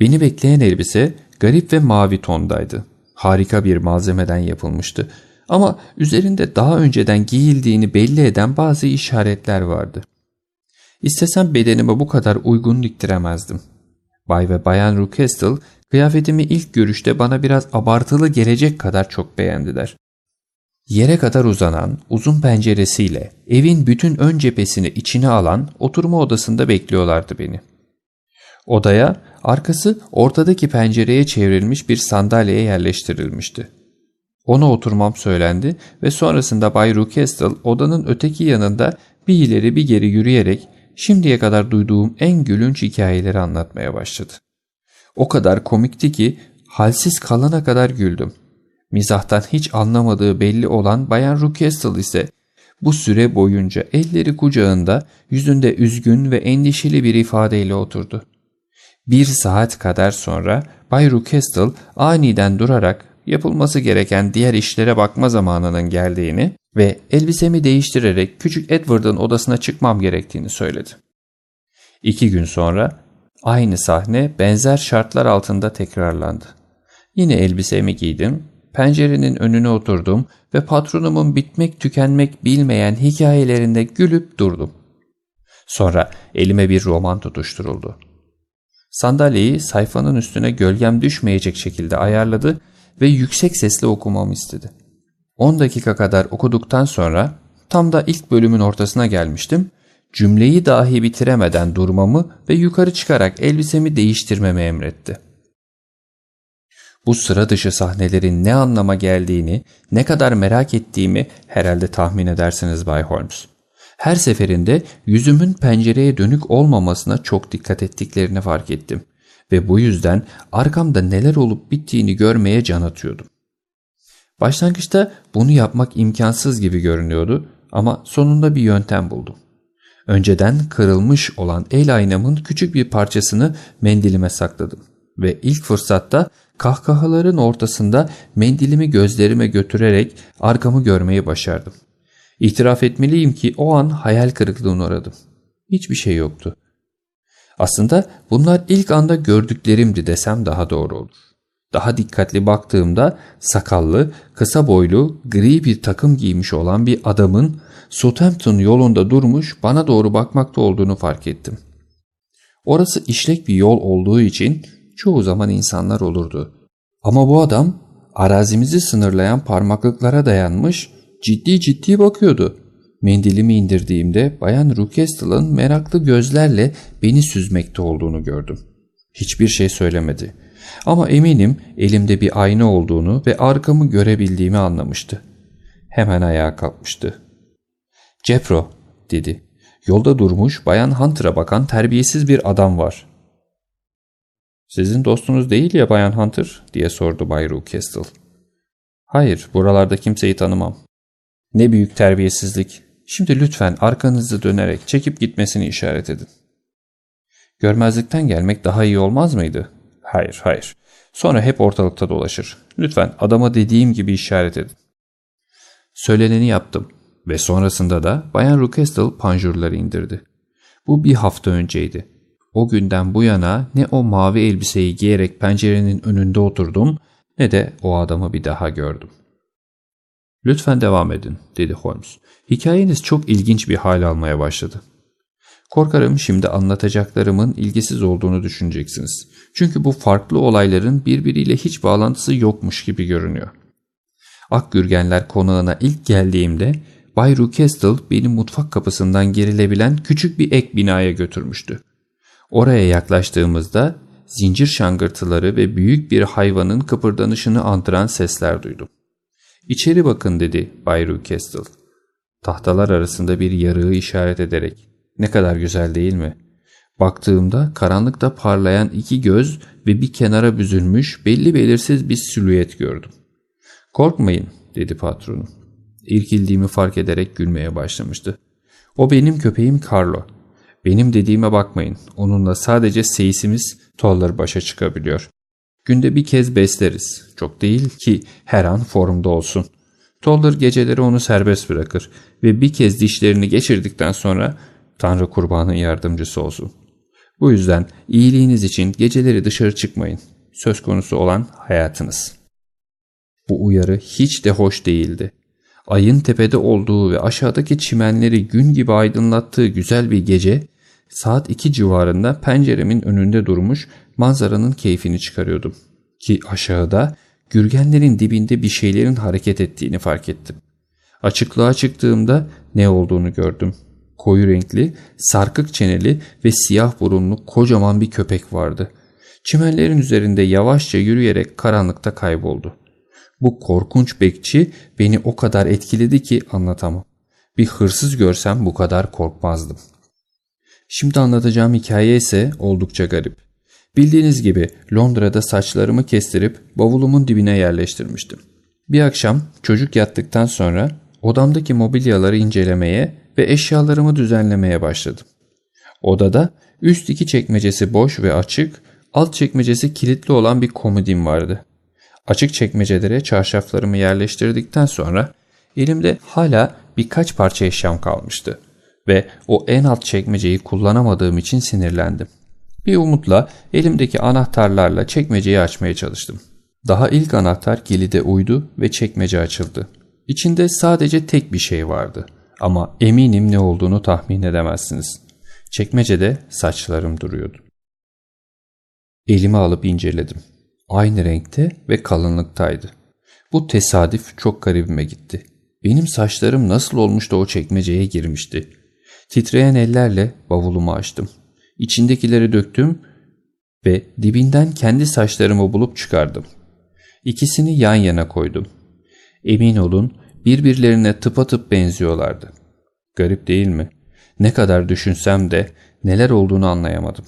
Beni bekleyen elbise garip ve mavi tondaydı. Harika bir malzemeden yapılmıştı. Ama üzerinde daha önceden giyildiğini belli eden bazı işaretler vardı. İstesem bedenime bu kadar uygun diktiremezdim. Bay ve Bayan Rucastle kıyafetimi ilk görüşte bana biraz abartılı gelecek kadar çok beğendiler. Yere kadar uzanan uzun penceresiyle evin bütün ön cephesini içine alan oturma odasında bekliyorlardı beni. Odaya arkası ortadaki pencereye çevrilmiş bir sandalyeye yerleştirilmişti. Ona oturmam söylendi ve sonrasında Bay Rucastle odanın öteki yanında bir ileri bir geri yürüyerek şimdiye kadar duyduğum en gülünç hikayeleri anlatmaya başladı. O kadar komikti ki halsiz kalana kadar güldüm. Mizahtan hiç anlamadığı belli olan Bayan Rucastle ise bu süre boyunca elleri kucağında yüzünde üzgün ve endişeli bir ifadeyle oturdu. Bir saat kadar sonra Bay Rucastle aniden durarak yapılması gereken diğer işlere bakma zamanının geldiğini ve elbisemi değiştirerek küçük Edward'ın odasına çıkmam gerektiğini söyledi. İki gün sonra aynı sahne benzer şartlar altında tekrarlandı. Yine elbisemi giydim, pencerenin önüne oturdum ve patronumun bitmek tükenmek bilmeyen hikayelerinde gülüp durdum. Sonra elime bir roman tutuşturuldu. Sandalyeyi sayfanın üstüne gölgem düşmeyecek şekilde ayarladı ve yüksek sesle okumamı istedi. 10 dakika kadar okuduktan sonra tam da ilk bölümün ortasına gelmiştim. Cümleyi dahi bitiremeden durmamı ve yukarı çıkarak elbisemi değiştirmemi emretti. Bu sıra dışı sahnelerin ne anlama geldiğini, ne kadar merak ettiğimi herhalde tahmin edersiniz Bay Holmes. Her seferinde yüzümün pencereye dönük olmamasına çok dikkat ettiklerini fark ettim ve bu yüzden arkamda neler olup bittiğini görmeye can atıyordum. Başlangıçta bunu yapmak imkansız gibi görünüyordu ama sonunda bir yöntem buldum. Önceden kırılmış olan el aynamın küçük bir parçasını mendilime sakladım ve ilk fırsatta kahkahaların ortasında mendilimi gözlerime götürerek arkamı görmeyi başardım. İtiraf etmeliyim ki o an hayal kırıklığına uğradım. Hiçbir şey yoktu. Aslında bunlar ilk anda gördüklerimdi desem daha doğru olur. Daha dikkatli baktığımda sakallı, kısa boylu, gri bir takım giymiş olan bir adamın Southampton yolunda durmuş bana doğru bakmakta olduğunu fark ettim. Orası işlek bir yol olduğu için çoğu zaman insanlar olurdu. Ama bu adam arazimizi sınırlayan parmaklıklara dayanmış ciddi ciddi bakıyordu. Mendilimi indirdiğimde Bayan Rucastle'ın meraklı gözlerle beni süzmekte olduğunu gördüm. Hiçbir şey söylemedi. Ama eminim elimde bir ayna olduğunu ve arkamı görebildiğimi anlamıştı. Hemen ayağa kalkmıştı. Cepro, dedi. Yolda durmuş Bayan Hunter'a bakan terbiyesiz bir adam var. Sizin dostunuz değil ya Bayan Hunter diye sordu Bay Rucastle. Hayır buralarda kimseyi tanımam. Ne büyük terbiyesizlik. Şimdi lütfen arkanızı dönerek çekip gitmesini işaret edin. Görmezlikten gelmek daha iyi olmaz mıydı? Hayır, hayır. Sonra hep ortalıkta dolaşır. Lütfen adama dediğim gibi işaret edin. Söyleneni yaptım ve sonrasında da Bayan Rucastle panjurları indirdi. Bu bir hafta önceydi. O günden bu yana ne o mavi elbiseyi giyerek pencerenin önünde oturdum ne de o adamı bir daha gördüm. Lütfen devam edin, dedi Holmes. Hikayeniz çok ilginç bir hal almaya başladı. Korkarım şimdi anlatacaklarımın ilgisiz olduğunu düşüneceksiniz. Çünkü bu farklı olayların birbiriyle hiç bağlantısı yokmuş gibi görünüyor. Akgürgenler konağına ilk geldiğimde Bay Rucastle beni mutfak kapısından gerilebilen küçük bir ek binaya götürmüştü. Oraya yaklaştığımızda zincir şangırtıları ve büyük bir hayvanın kıpırdanışını andıran sesler duydum. İçeri bakın dedi Bay Rucastle. Tahtalar arasında bir yarığı işaret ederek. Ne kadar güzel değil mi? Baktığımda karanlıkta parlayan iki göz ve bir kenara büzülmüş belli belirsiz bir silüet gördüm. Korkmayın dedi patronum. İrkildiğimi fark ederek gülmeye başlamıştı. O benim köpeğim Carlo. Benim dediğime bakmayın. Onunla sadece seyisimiz tolları başa çıkabiliyor. Günde bir kez besleriz. Çok değil ki her an formda olsun. Toller geceleri onu serbest bırakır ve bir kez dişlerini geçirdikten sonra Tanrı kurbanın yardımcısı olsun. Bu yüzden iyiliğiniz için geceleri dışarı çıkmayın. Söz konusu olan hayatınız. Bu uyarı hiç de hoş değildi. Ayın tepede olduğu ve aşağıdaki çimenleri gün gibi aydınlattığı güzel bir gece saat 2 civarında penceremin önünde durmuş manzaranın keyfini çıkarıyordum. Ki aşağıda gürgenlerin dibinde bir şeylerin hareket ettiğini fark ettim. Açıklığa çıktığımda ne olduğunu gördüm. Koyu renkli, sarkık çeneli ve siyah burunlu kocaman bir köpek vardı. Çimenlerin üzerinde yavaşça yürüyerek karanlıkta kayboldu. Bu korkunç bekçi beni o kadar etkiledi ki anlatamam. Bir hırsız görsem bu kadar korkmazdım. Şimdi anlatacağım hikaye ise oldukça garip. Bildiğiniz gibi Londra'da saçlarımı kestirip bavulumun dibine yerleştirmiştim. Bir akşam çocuk yattıktan sonra odamdaki mobilyaları incelemeye ve eşyalarımı düzenlemeye başladım. Odada üst iki çekmecesi boş ve açık, alt çekmecesi kilitli olan bir komodim vardı. Açık çekmecelere çarşaflarımı yerleştirdikten sonra elimde hala birkaç parça eşyam kalmıştı ve o en alt çekmeceyi kullanamadığım için sinirlendim. Bir umutla elimdeki anahtarlarla çekmeceyi açmaya çalıştım. Daha ilk anahtar kilide uydu ve çekmece açıldı. İçinde sadece tek bir şey vardı ama eminim ne olduğunu tahmin edemezsiniz. Çekmecede saçlarım duruyordu. Elimi alıp inceledim. Aynı renkte ve kalınlıktaydı. Bu tesadüf çok garibime gitti. Benim saçlarım nasıl olmuş da o çekmeceye girmişti. Titreyen ellerle bavulumu açtım. İçindekileri döktüm ve dibinden kendi saçlarımı bulup çıkardım. İkisini yan yana koydum. Emin olun birbirlerine tıpatıp benziyorlardı. Garip değil mi? Ne kadar düşünsem de neler olduğunu anlayamadım.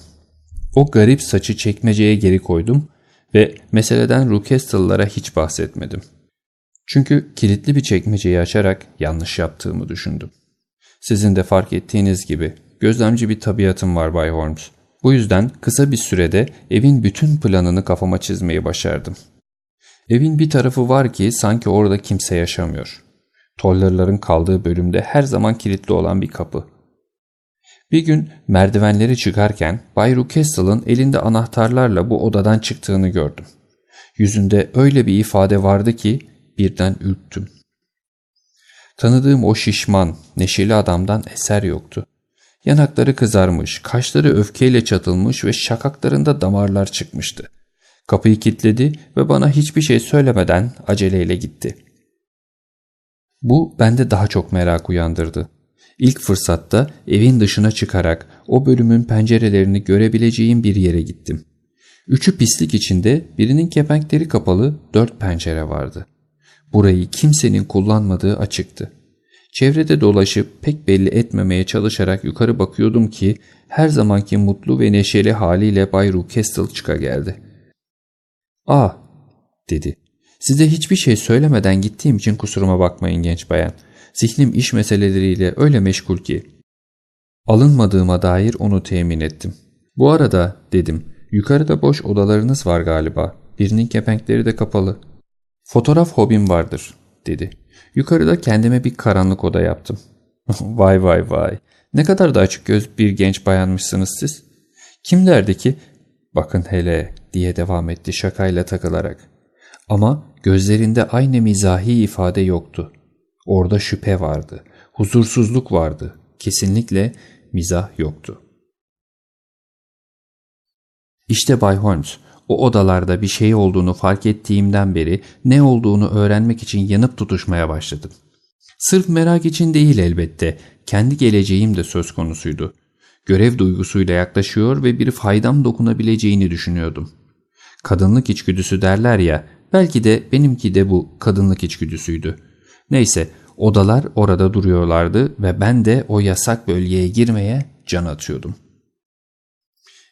O garip saçı çekmeceye geri koydum ve meseleden Rucastle'lara hiç bahsetmedim. Çünkü kilitli bir çekmeceyi açarak yanlış yaptığımı düşündüm. Sizin de fark ettiğiniz gibi gözlemci bir tabiatım var Bay Holmes. Bu yüzden kısa bir sürede evin bütün planını kafama çizmeyi başardım. Evin bir tarafı var ki sanki orada kimse yaşamıyor. Tollerların kaldığı bölümde her zaman kilitli olan bir kapı. Bir gün merdivenleri çıkarken Bay Rucastle'ın elinde anahtarlarla bu odadan çıktığını gördüm. Yüzünde öyle bir ifade vardı ki birden ürktüm. Tanıdığım o şişman, neşeli adamdan eser yoktu. Yanakları kızarmış, kaşları öfkeyle çatılmış ve şakaklarında damarlar çıkmıştı. Kapıyı kilitledi ve bana hiçbir şey söylemeden aceleyle gitti. Bu bende daha çok merak uyandırdı. İlk fırsatta evin dışına çıkarak o bölümün pencerelerini görebileceğim bir yere gittim. Üçü pislik içinde birinin kepenkleri kapalı dört pencere vardı. Burayı kimsenin kullanmadığı açıktı. Çevrede dolaşıp pek belli etmemeye çalışarak yukarı bakıyordum ki her zamanki mutlu ve neşeli haliyle Bay Rucastle çıka geldi. ''Ah'' dedi. ''Size hiçbir şey söylemeden gittiğim için kusuruma bakmayın genç bayan. Zihnim iş meseleleriyle öyle meşgul ki.'' Alınmadığıma dair onu temin ettim. ''Bu arada'' dedim. ''Yukarıda boş odalarınız var galiba. Birinin kepenkleri de kapalı.'' ''Fotoğraf hobim vardır.'' dedi. Yukarıda kendime bir karanlık oda yaptım. vay vay vay. Ne kadar da açık göz bir genç bayanmışsınız siz. Kim derdi ki bakın hele diye devam etti şakayla takılarak. Ama gözlerinde aynı mizahi ifade yoktu. Orada şüphe vardı, huzursuzluk vardı, kesinlikle mizah yoktu. İşte Bay Holmes, o odalarda bir şey olduğunu fark ettiğimden beri ne olduğunu öğrenmek için yanıp tutuşmaya başladım. Sırf merak için değil elbette, kendi geleceğim de söz konusuydu. Görev duygusuyla yaklaşıyor ve bir faydam dokunabileceğini düşünüyordum. Kadınlık içgüdüsü derler ya, belki de benimki de bu kadınlık içgüdüsüydü. Neyse, odalar orada duruyorlardı ve ben de o yasak bölgeye girmeye can atıyordum.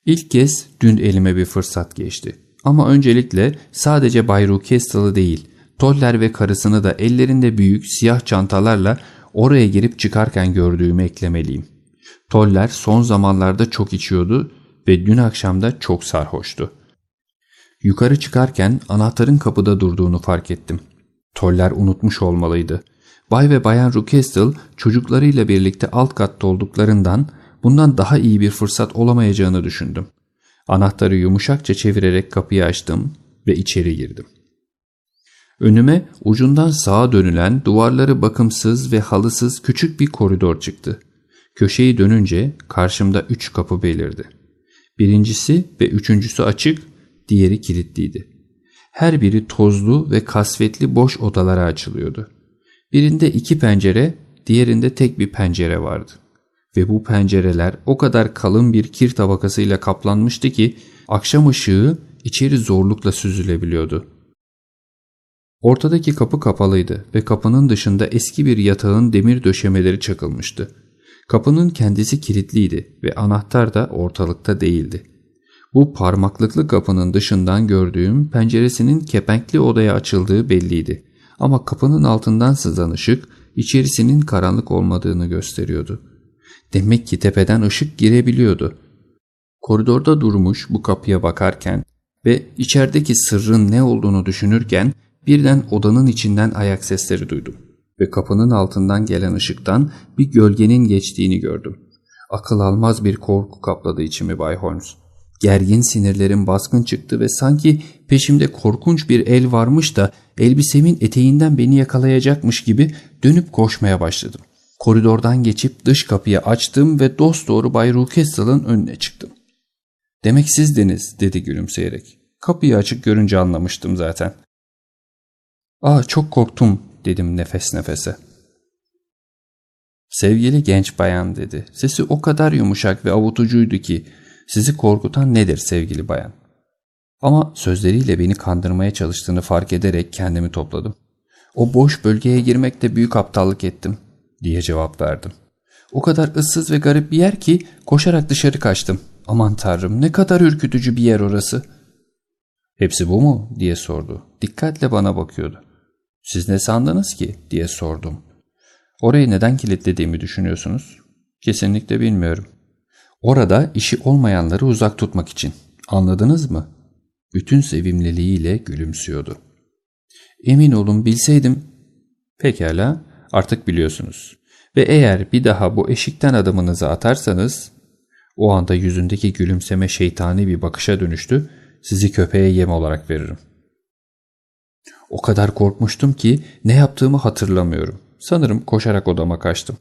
İlk kez dün elime bir fırsat geçti. Ama öncelikle sadece Bay Rucastle'ı değil, Toller ve karısını da ellerinde büyük siyah çantalarla oraya girip çıkarken gördüğümü eklemeliyim. Toller son zamanlarda çok içiyordu ve dün akşamda çok sarhoştu. Yukarı çıkarken anahtarın kapıda durduğunu fark ettim. Toller unutmuş olmalıydı. Bay ve Bayan Rucastle çocuklarıyla birlikte alt katta olduklarından bundan daha iyi bir fırsat olamayacağını düşündüm. Anahtarı yumuşakça çevirerek kapıyı açtım ve içeri girdim. Önüme ucundan sağa dönülen duvarları bakımsız ve halısız küçük bir koridor çıktı. Köşeyi dönünce karşımda üç kapı belirdi. Birincisi ve üçüncüsü açık, diğeri kilitliydi. Her biri tozlu ve kasvetli boş odalara açılıyordu. Birinde iki pencere, diğerinde tek bir pencere vardı ve bu pencereler o kadar kalın bir kir tabakasıyla kaplanmıştı ki akşam ışığı içeri zorlukla süzülebiliyordu. Ortadaki kapı kapalıydı ve kapının dışında eski bir yatağın demir döşemeleri çakılmıştı. Kapının kendisi kilitliydi ve anahtar da ortalıkta değildi. Bu parmaklıklı kapının dışından gördüğüm penceresinin kepenkli odaya açıldığı belliydi. Ama kapının altından sızan ışık içerisinin karanlık olmadığını gösteriyordu. Demek ki tepeden ışık girebiliyordu. Koridorda durmuş bu kapıya bakarken ve içerideki sırrın ne olduğunu düşünürken birden odanın içinden ayak sesleri duydum ve kapının altından gelen ışıktan bir gölgenin geçtiğini gördüm. Akıl almaz bir korku kapladı içimi Bay Holmes. Gergin sinirlerim baskın çıktı ve sanki peşimde korkunç bir el varmış da elbisemin eteğinden beni yakalayacakmış gibi dönüp koşmaya başladım. Koridordan geçip dış kapıyı açtım ve dosdoğru Bay Rucastle'ın önüne çıktım. Demek sizdiniz dedi gülümseyerek. Kapıyı açık görünce anlamıştım zaten. Aa çok korktum dedim nefes nefese. Sevgili genç bayan dedi. Sesi o kadar yumuşak ve avutucuydu ki sizi korkutan nedir sevgili bayan? Ama sözleriyle beni kandırmaya çalıştığını fark ederek kendimi topladım. O boş bölgeye girmekte büyük aptallık ettim diye cevap verdim. O kadar ıssız ve garip bir yer ki koşarak dışarı kaçtım. Aman tanrım ne kadar ürkütücü bir yer orası. Hepsi bu mu diye sordu. Dikkatle bana bakıyordu. Siz ne sandınız ki diye sordum. Orayı neden kilitlediğimi düşünüyorsunuz? Kesinlikle bilmiyorum. Orada işi olmayanları uzak tutmak için. Anladınız mı? Bütün sevimliliğiyle gülümsüyordu. Emin olun bilseydim. Pekala Artık biliyorsunuz. Ve eğer bir daha bu eşikten adımınızı atarsanız o anda yüzündeki gülümseme şeytani bir bakışa dönüştü. Sizi köpeğe yem olarak veririm. O kadar korkmuştum ki ne yaptığımı hatırlamıyorum. Sanırım koşarak odama kaçtım.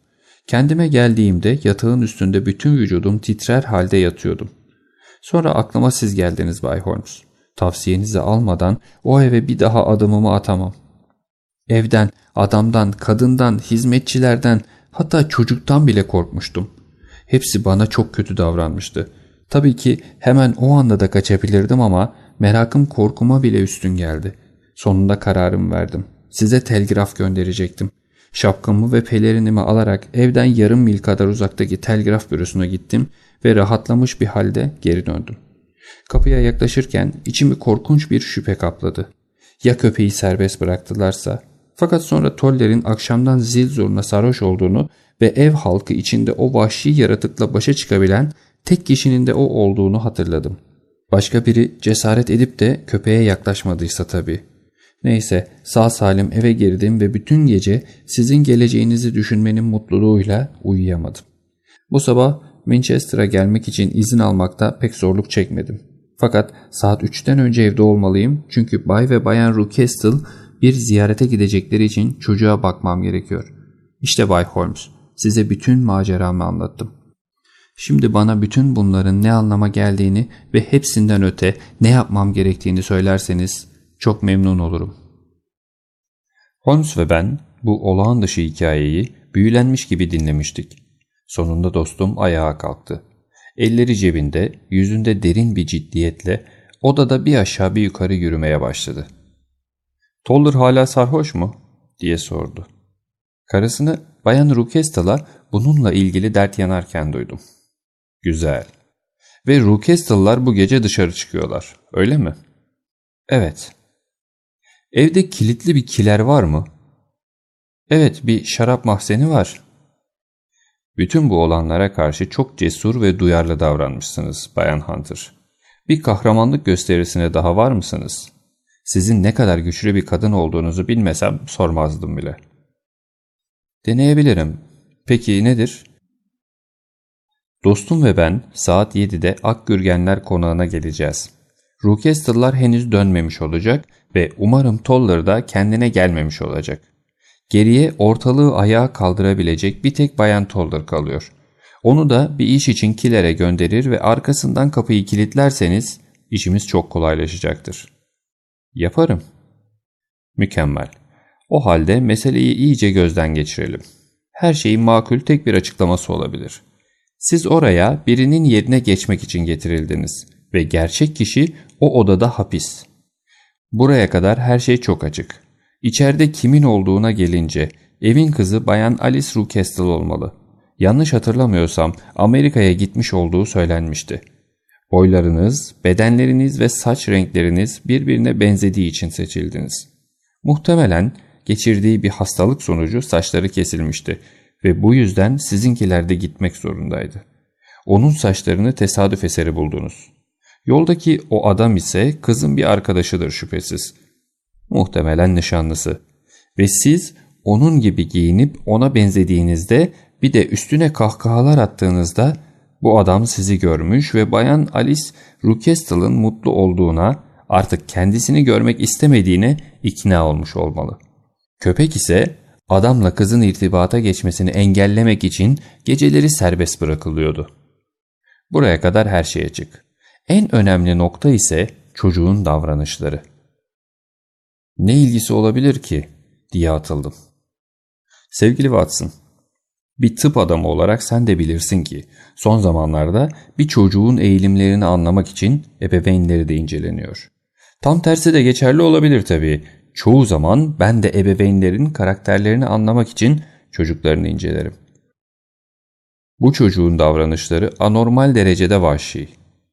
Kendime geldiğimde yatağın üstünde bütün vücudum titrer halde yatıyordum. Sonra aklıma siz geldiniz Bay Holmes. Tavsiyenizi almadan o eve bir daha adımımı atamam. Evden, adamdan, kadından, hizmetçilerden hatta çocuktan bile korkmuştum. Hepsi bana çok kötü davranmıştı. Tabii ki hemen o anda da kaçabilirdim ama merakım korkuma bile üstün geldi. Sonunda kararımı verdim. Size telgraf gönderecektim. Şapkamı ve pelerinimi alarak evden yarım mil kadar uzaktaki telgraf bürosuna gittim ve rahatlamış bir halde geri döndüm. Kapıya yaklaşırken içimi korkunç bir şüphe kapladı. Ya köpeği serbest bıraktılarsa? Fakat sonra Toller'in akşamdan zil zurna sarhoş olduğunu ve ev halkı içinde o vahşi yaratıkla başa çıkabilen tek kişinin de o olduğunu hatırladım. Başka biri cesaret edip de köpeğe yaklaşmadıysa tabii. Neyse sağ salim eve girdim ve bütün gece sizin geleceğinizi düşünmenin mutluluğuyla uyuyamadım. Bu sabah Manchester'a gelmek için izin almakta pek zorluk çekmedim. Fakat saat 3'ten önce evde olmalıyım çünkü Bay ve Bayan Rucastle bir ziyarete gidecekleri için çocuğa bakmam gerekiyor. İşte Bay Holmes, size bütün maceramı anlattım. Şimdi bana bütün bunların ne anlama geldiğini ve hepsinden öte ne yapmam gerektiğini söylerseniz çok memnun olurum. Holmes ve ben bu olağan dışı hikayeyi büyülenmiş gibi dinlemiştik. Sonunda dostum ayağa kalktı. Elleri cebinde, yüzünde derin bir ciddiyetle odada bir aşağı bir yukarı yürümeye başladı. ''Toller hala sarhoş mu?'' diye sordu. Karısını Bayan Rukestal'a bununla ilgili dert yanarken duydum. ''Güzel. Ve Rukestal'lar bu gece dışarı çıkıyorlar, öyle mi?'' ''Evet.'' ''Evde kilitli bir kiler var mı?'' ''Evet, bir şarap mahzeni var.'' Bütün bu olanlara karşı çok cesur ve duyarlı davranmışsınız Bayan Hunter. Bir kahramanlık gösterisine daha var mısınız? Sizin ne kadar güçlü bir kadın olduğunuzu bilmesem sormazdım bile. Deneyebilirim. Peki nedir? Dostum ve ben saat 7'de Akgürgenler konağına geleceğiz. Rookestal'lar henüz dönmemiş olacak ve umarım Toller da kendine gelmemiş olacak. Geriye ortalığı ayağa kaldırabilecek bir tek Bayan Toller kalıyor. Onu da bir iş için kilere gönderir ve arkasından kapıyı kilitlerseniz işimiz çok kolaylaşacaktır. Yaparım. Mükemmel. O halde meseleyi iyice gözden geçirelim. Her şeyin makul tek bir açıklaması olabilir. Siz oraya birinin yerine geçmek için getirildiniz ve gerçek kişi o odada hapis. Buraya kadar her şey çok açık. İçeride kimin olduğuna gelince evin kızı Bayan Alice Rucastle olmalı. Yanlış hatırlamıyorsam Amerika'ya gitmiş olduğu söylenmişti. Boylarınız, bedenleriniz ve saç renkleriniz birbirine benzediği için seçildiniz. Muhtemelen geçirdiği bir hastalık sonucu saçları kesilmişti ve bu yüzden sizinkiler de gitmek zorundaydı. Onun saçlarını tesadüf eseri buldunuz. Yoldaki o adam ise kızın bir arkadaşıdır şüphesiz. Muhtemelen nişanlısı. Ve siz onun gibi giyinip ona benzediğinizde bir de üstüne kahkahalar attığınızda bu adam sizi görmüş ve bayan Alice Rucastel'ın mutlu olduğuna artık kendisini görmek istemediğine ikna olmuş olmalı. Köpek ise adamla kızın irtibata geçmesini engellemek için geceleri serbest bırakılıyordu. Buraya kadar her şey açık. En önemli nokta ise çocuğun davranışları. Ne ilgisi olabilir ki diye atıldım. Sevgili Watson, bir tıp adamı olarak sen de bilirsin ki son zamanlarda bir çocuğun eğilimlerini anlamak için ebeveynleri de inceleniyor. Tam tersi de geçerli olabilir tabii. Çoğu zaman ben de ebeveynlerin karakterlerini anlamak için çocuklarını incelerim. Bu çocuğun davranışları anormal derecede vahşi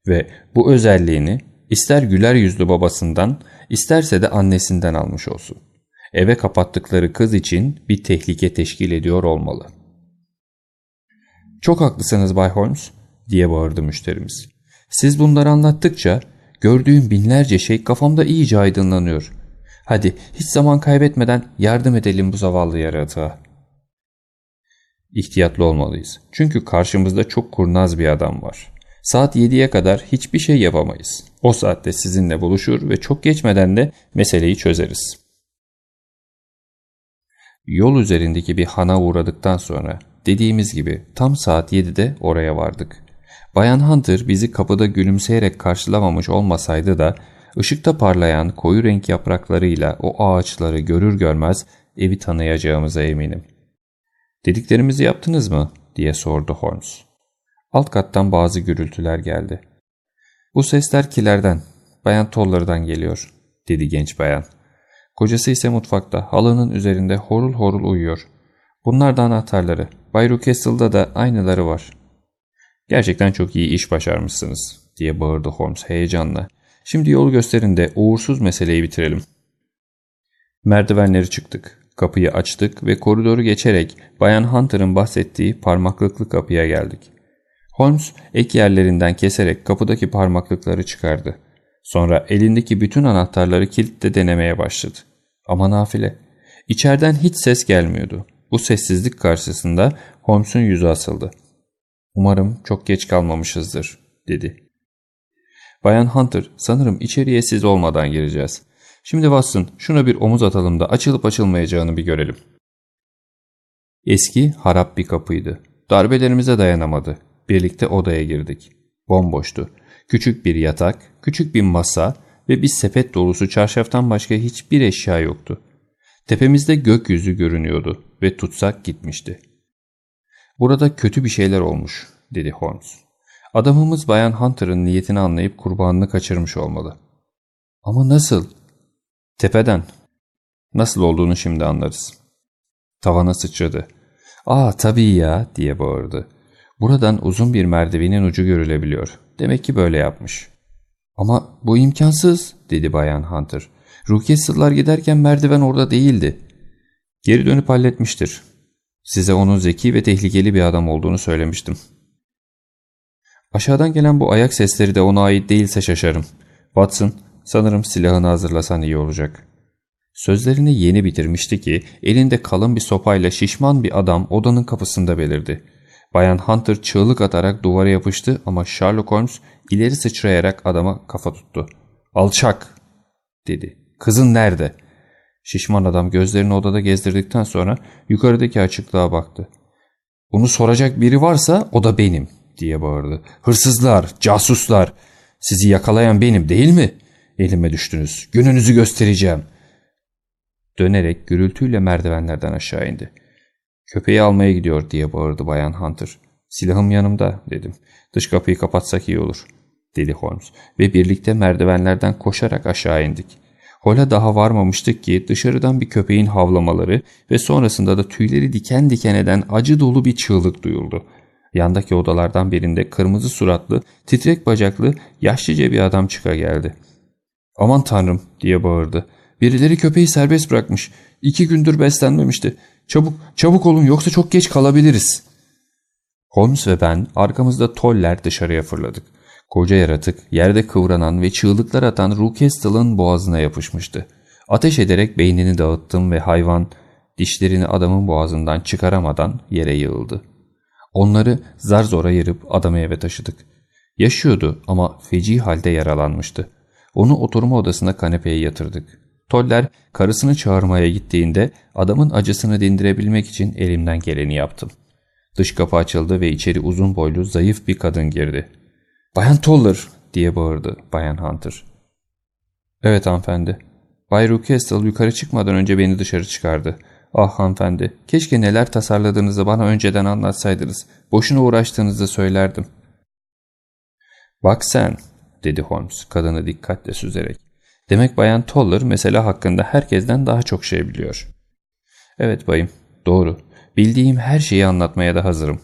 ve bu özelliğini ister güler yüzlü babasından isterse de annesinden almış olsun. Eve kapattıkları kız için bir tehlike teşkil ediyor olmalı. Çok haklısınız Bay Holmes diye bağırdı müşterimiz. Siz bunları anlattıkça gördüğüm binlerce şey kafamda iyice aydınlanıyor. Hadi hiç zaman kaybetmeden yardım edelim bu zavallı yaratığa. İhtiyatlı olmalıyız. Çünkü karşımızda çok kurnaz bir adam var. Saat 7'ye kadar hiçbir şey yapamayız. O saatte sizinle buluşur ve çok geçmeden de meseleyi çözeriz. Yol üzerindeki bir hana uğradıktan sonra dediğimiz gibi tam saat 7'de oraya vardık. Bayan Hunter bizi kapıda gülümseyerek karşılamamış olmasaydı da ışıkta parlayan koyu renk yapraklarıyla o ağaçları görür görmez evi tanıyacağımıza eminim. Dediklerimizi yaptınız mı? diye sordu Holmes. Alt kattan bazı gürültüler geldi. Bu sesler kilerden, Bayan Toller'dan geliyor, dedi genç bayan. Kocası ise mutfakta, halının üzerinde horul horul uyuyor. Bunlar da anahtarları. Bay Rucastle'da da aynıları var. Gerçekten çok iyi iş başarmışsınız, diye bağırdı Holmes heyecanla. Şimdi yol gösterin de uğursuz meseleyi bitirelim. Merdivenleri çıktık. Kapıyı açtık ve koridoru geçerek Bayan Hunter'ın bahsettiği parmaklıklı kapıya geldik. Holmes ek yerlerinden keserek kapıdaki parmaklıkları çıkardı. Sonra elindeki bütün anahtarları kilitle denemeye başladı. Ama nafile. İçeriden hiç ses gelmiyordu. Bu sessizlik karşısında Holmes'un yüzü asıldı. Umarım çok geç kalmamışızdır, dedi. Bayan Hunter, sanırım içeriye siz olmadan gireceğiz. Şimdi Watson, şuna bir omuz atalım da açılıp açılmayacağını bir görelim. Eski, harap bir kapıydı. Darbelerimize dayanamadı. Birlikte odaya girdik. Bomboştu. Küçük bir yatak, küçük bir masa ve bir sepet dolusu çarşaftan başka hiçbir eşya yoktu. Tepemizde gökyüzü görünüyordu ve tutsak gitmişti. Burada kötü bir şeyler olmuş, dedi Holmes. Adamımız Bayan Hunter'ın niyetini anlayıp kurbanını kaçırmış olmalı. Ama nasıl? Tepeden. Nasıl olduğunu şimdi anlarız. Tavana sıçradı. ''Aa tabii ya'' diye bağırdı. Buradan uzun bir merdivenin ucu görülebiliyor. Demek ki böyle yapmış. Ama bu imkansız dedi Bayan Hunter. Rukiye giderken merdiven orada değildi. Geri dönüp halletmiştir. Size onun zeki ve tehlikeli bir adam olduğunu söylemiştim. Aşağıdan gelen bu ayak sesleri de ona ait değilse şaşarım. Watson, sanırım silahını hazırlasan iyi olacak. Sözlerini yeni bitirmişti ki elinde kalın bir sopayla şişman bir adam odanın kapısında belirdi. Bayan Hunter çığlık atarak duvara yapıştı ama Sherlock Holmes ileri sıçrayarak adama kafa tuttu. ''Alçak!'' dedi. ''Kızın nerede?'' Şişman adam gözlerini odada gezdirdikten sonra yukarıdaki açıklığa baktı. ''Bunu soracak biri varsa o da benim.'' diye bağırdı. ''Hırsızlar, casuslar, sizi yakalayan benim değil mi? Elime düştünüz, gününüzü göstereceğim.'' Dönerek gürültüyle merdivenlerden aşağı indi. Köpeği almaya gidiyor diye bağırdı Bayan Hunter. Silahım yanımda dedim. Dış kapıyı kapatsak iyi olur dedi Holmes ve birlikte merdivenlerden koşarak aşağı indik. Hole daha varmamıştık ki dışarıdan bir köpeğin havlamaları ve sonrasında da tüyleri diken diken eden acı dolu bir çığlık duyuldu. Yandaki odalardan birinde kırmızı suratlı, titrek bacaklı, yaşlıca bir adam çıka geldi. ''Aman tanrım'' diye bağırdı. ''Birileri köpeği serbest bırakmış. İki gündür beslenmemişti. Çabuk, çabuk olun yoksa çok geç kalabiliriz. Holmes ve ben arkamızda toller dışarıya fırladık. Koca yaratık yerde kıvranan ve çığlıklar atan Rucastle'ın boğazına yapışmıştı. Ateş ederek beynini dağıttım ve hayvan dişlerini adamın boğazından çıkaramadan yere yığıldı. Onları zar zor ayırıp adamı eve taşıdık. Yaşıyordu ama feci halde yaralanmıştı. Onu oturma odasına kanepeye yatırdık. Toller karısını çağırmaya gittiğinde adamın acısını dindirebilmek için elimden geleni yaptım. Dış kapı açıldı ve içeri uzun boylu zayıf bir kadın girdi. ''Bayan Toller!'' diye bağırdı Bayan Hunter. ''Evet hanımefendi. Bay Rucastle yukarı çıkmadan önce beni dışarı çıkardı. Ah hanımefendi, keşke neler tasarladığınızı bana önceden anlatsaydınız. Boşuna uğraştığınızı söylerdim.'' ''Bak sen'' dedi Holmes kadını dikkatle süzerek. Demek Bayan Toller mesela hakkında herkesten daha çok şey biliyor. Evet bayım, doğru. Bildiğim her şeyi anlatmaya da hazırım.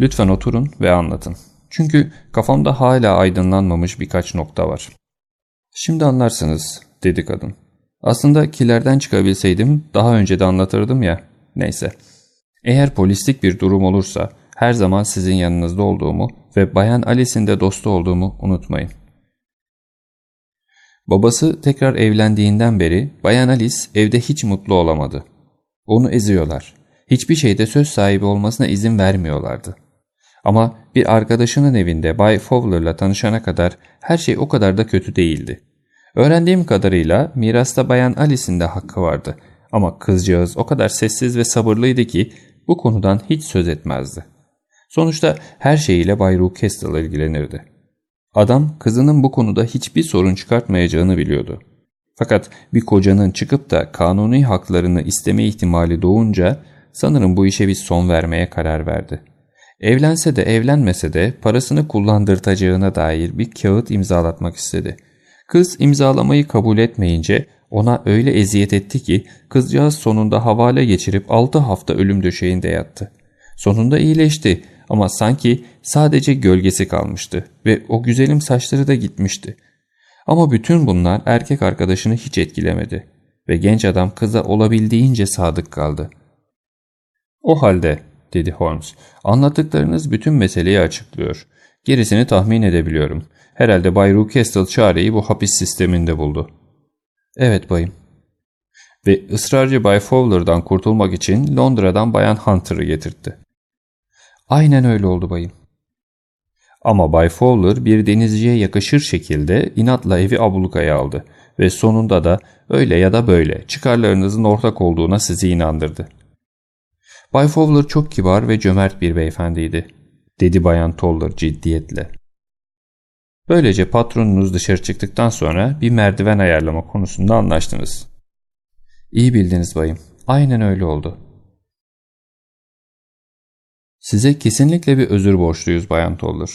Lütfen oturun ve anlatın. Çünkü kafamda hala aydınlanmamış birkaç nokta var. Şimdi anlarsınız, dedi kadın. Aslında kilerden çıkabilseydim daha önce de anlatırdım ya. Neyse. Eğer polislik bir durum olursa her zaman sizin yanınızda olduğumu ve Bayan Alice'in de dostu olduğumu unutmayın. Babası tekrar evlendiğinden beri Bayan Alice evde hiç mutlu olamadı. Onu eziyorlar. Hiçbir şeyde söz sahibi olmasına izin vermiyorlardı. Ama bir arkadaşının evinde Bay Fowler'la tanışana kadar her şey o kadar da kötü değildi. Öğrendiğim kadarıyla mirasta Bayan Alice'in de hakkı vardı. Ama kızcağız o kadar sessiz ve sabırlıydı ki bu konudan hiç söz etmezdi. Sonuçta her şeyiyle Bay Rookestle ilgilenirdi. Adam kızının bu konuda hiçbir sorun çıkartmayacağını biliyordu. Fakat bir kocanın çıkıp da kanuni haklarını isteme ihtimali doğunca sanırım bu işe bir son vermeye karar verdi. Evlense de evlenmese de parasını kullandırtacağına dair bir kağıt imzalatmak istedi. Kız imzalamayı kabul etmeyince ona öyle eziyet etti ki kızcağız sonunda havale geçirip 6 hafta ölüm döşeğinde yattı. Sonunda iyileşti ama sanki sadece gölgesi kalmıştı ve o güzelim saçları da gitmişti. Ama bütün bunlar erkek arkadaşını hiç etkilemedi ve genç adam kıza olabildiğince sadık kaldı. O halde dedi Holmes. Anlattıklarınız bütün meseleyi açıklıyor. Gerisini tahmin edebiliyorum. Herhalde Bay Rookestle çareyi bu hapis sisteminde buldu. Evet bayım. Ve ısrarcı Bay Fowler'dan kurtulmak için Londra'dan Bayan Hunter'ı getirtti. Aynen öyle oldu bayım. Ama Bay Fowler bir denizciye yakışır şekilde inatla evi ablukaya aldı ve sonunda da öyle ya da böyle çıkarlarınızın ortak olduğuna sizi inandırdı. Bay Fowler çok kibar ve cömert bir beyefendiydi, dedi Bayan Toller ciddiyetle. Böylece patronunuz dışarı çıktıktan sonra bir merdiven ayarlama konusunda anlaştınız. İyi bildiniz bayım. Aynen öyle oldu. Size kesinlikle bir özür borçluyuz Bayan Toller,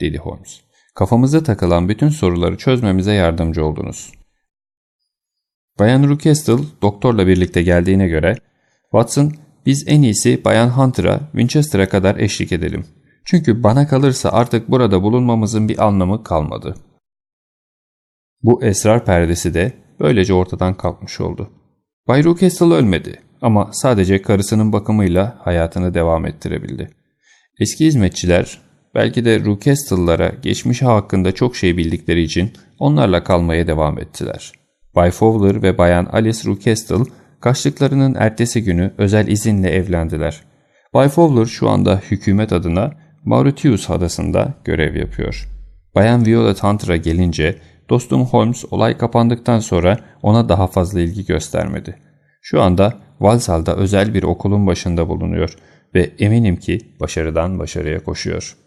dedi Holmes. Kafamıza takılan bütün soruları çözmemize yardımcı oldunuz. Bayan Rookestle doktorla birlikte geldiğine göre Watson biz en iyisi Bayan Hunter'a Winchester'a kadar eşlik edelim. Çünkü bana kalırsa artık burada bulunmamızın bir anlamı kalmadı. Bu esrar perdesi de böylece ortadan kalkmış oldu. Bay Rookestle ölmedi ama sadece karısının bakımıyla hayatını devam ettirebildi. Eski hizmetçiler belki de Rookestle'lara geçmişi hakkında çok şey bildikleri için onlarla kalmaya devam ettiler. Bay Fowler ve Bayan Alice Rookestle kaçtıklarının ertesi günü özel izinle evlendiler. Bay Fowler şu anda hükümet adına Mauritius adasında görev yapıyor. Bayan Violet Hunter'a gelince dostum Holmes olay kapandıktan sonra ona daha fazla ilgi göstermedi. Şu anda Walsal'da özel bir okulun başında bulunuyor ve eminim ki başarıdan başarıya koşuyor.''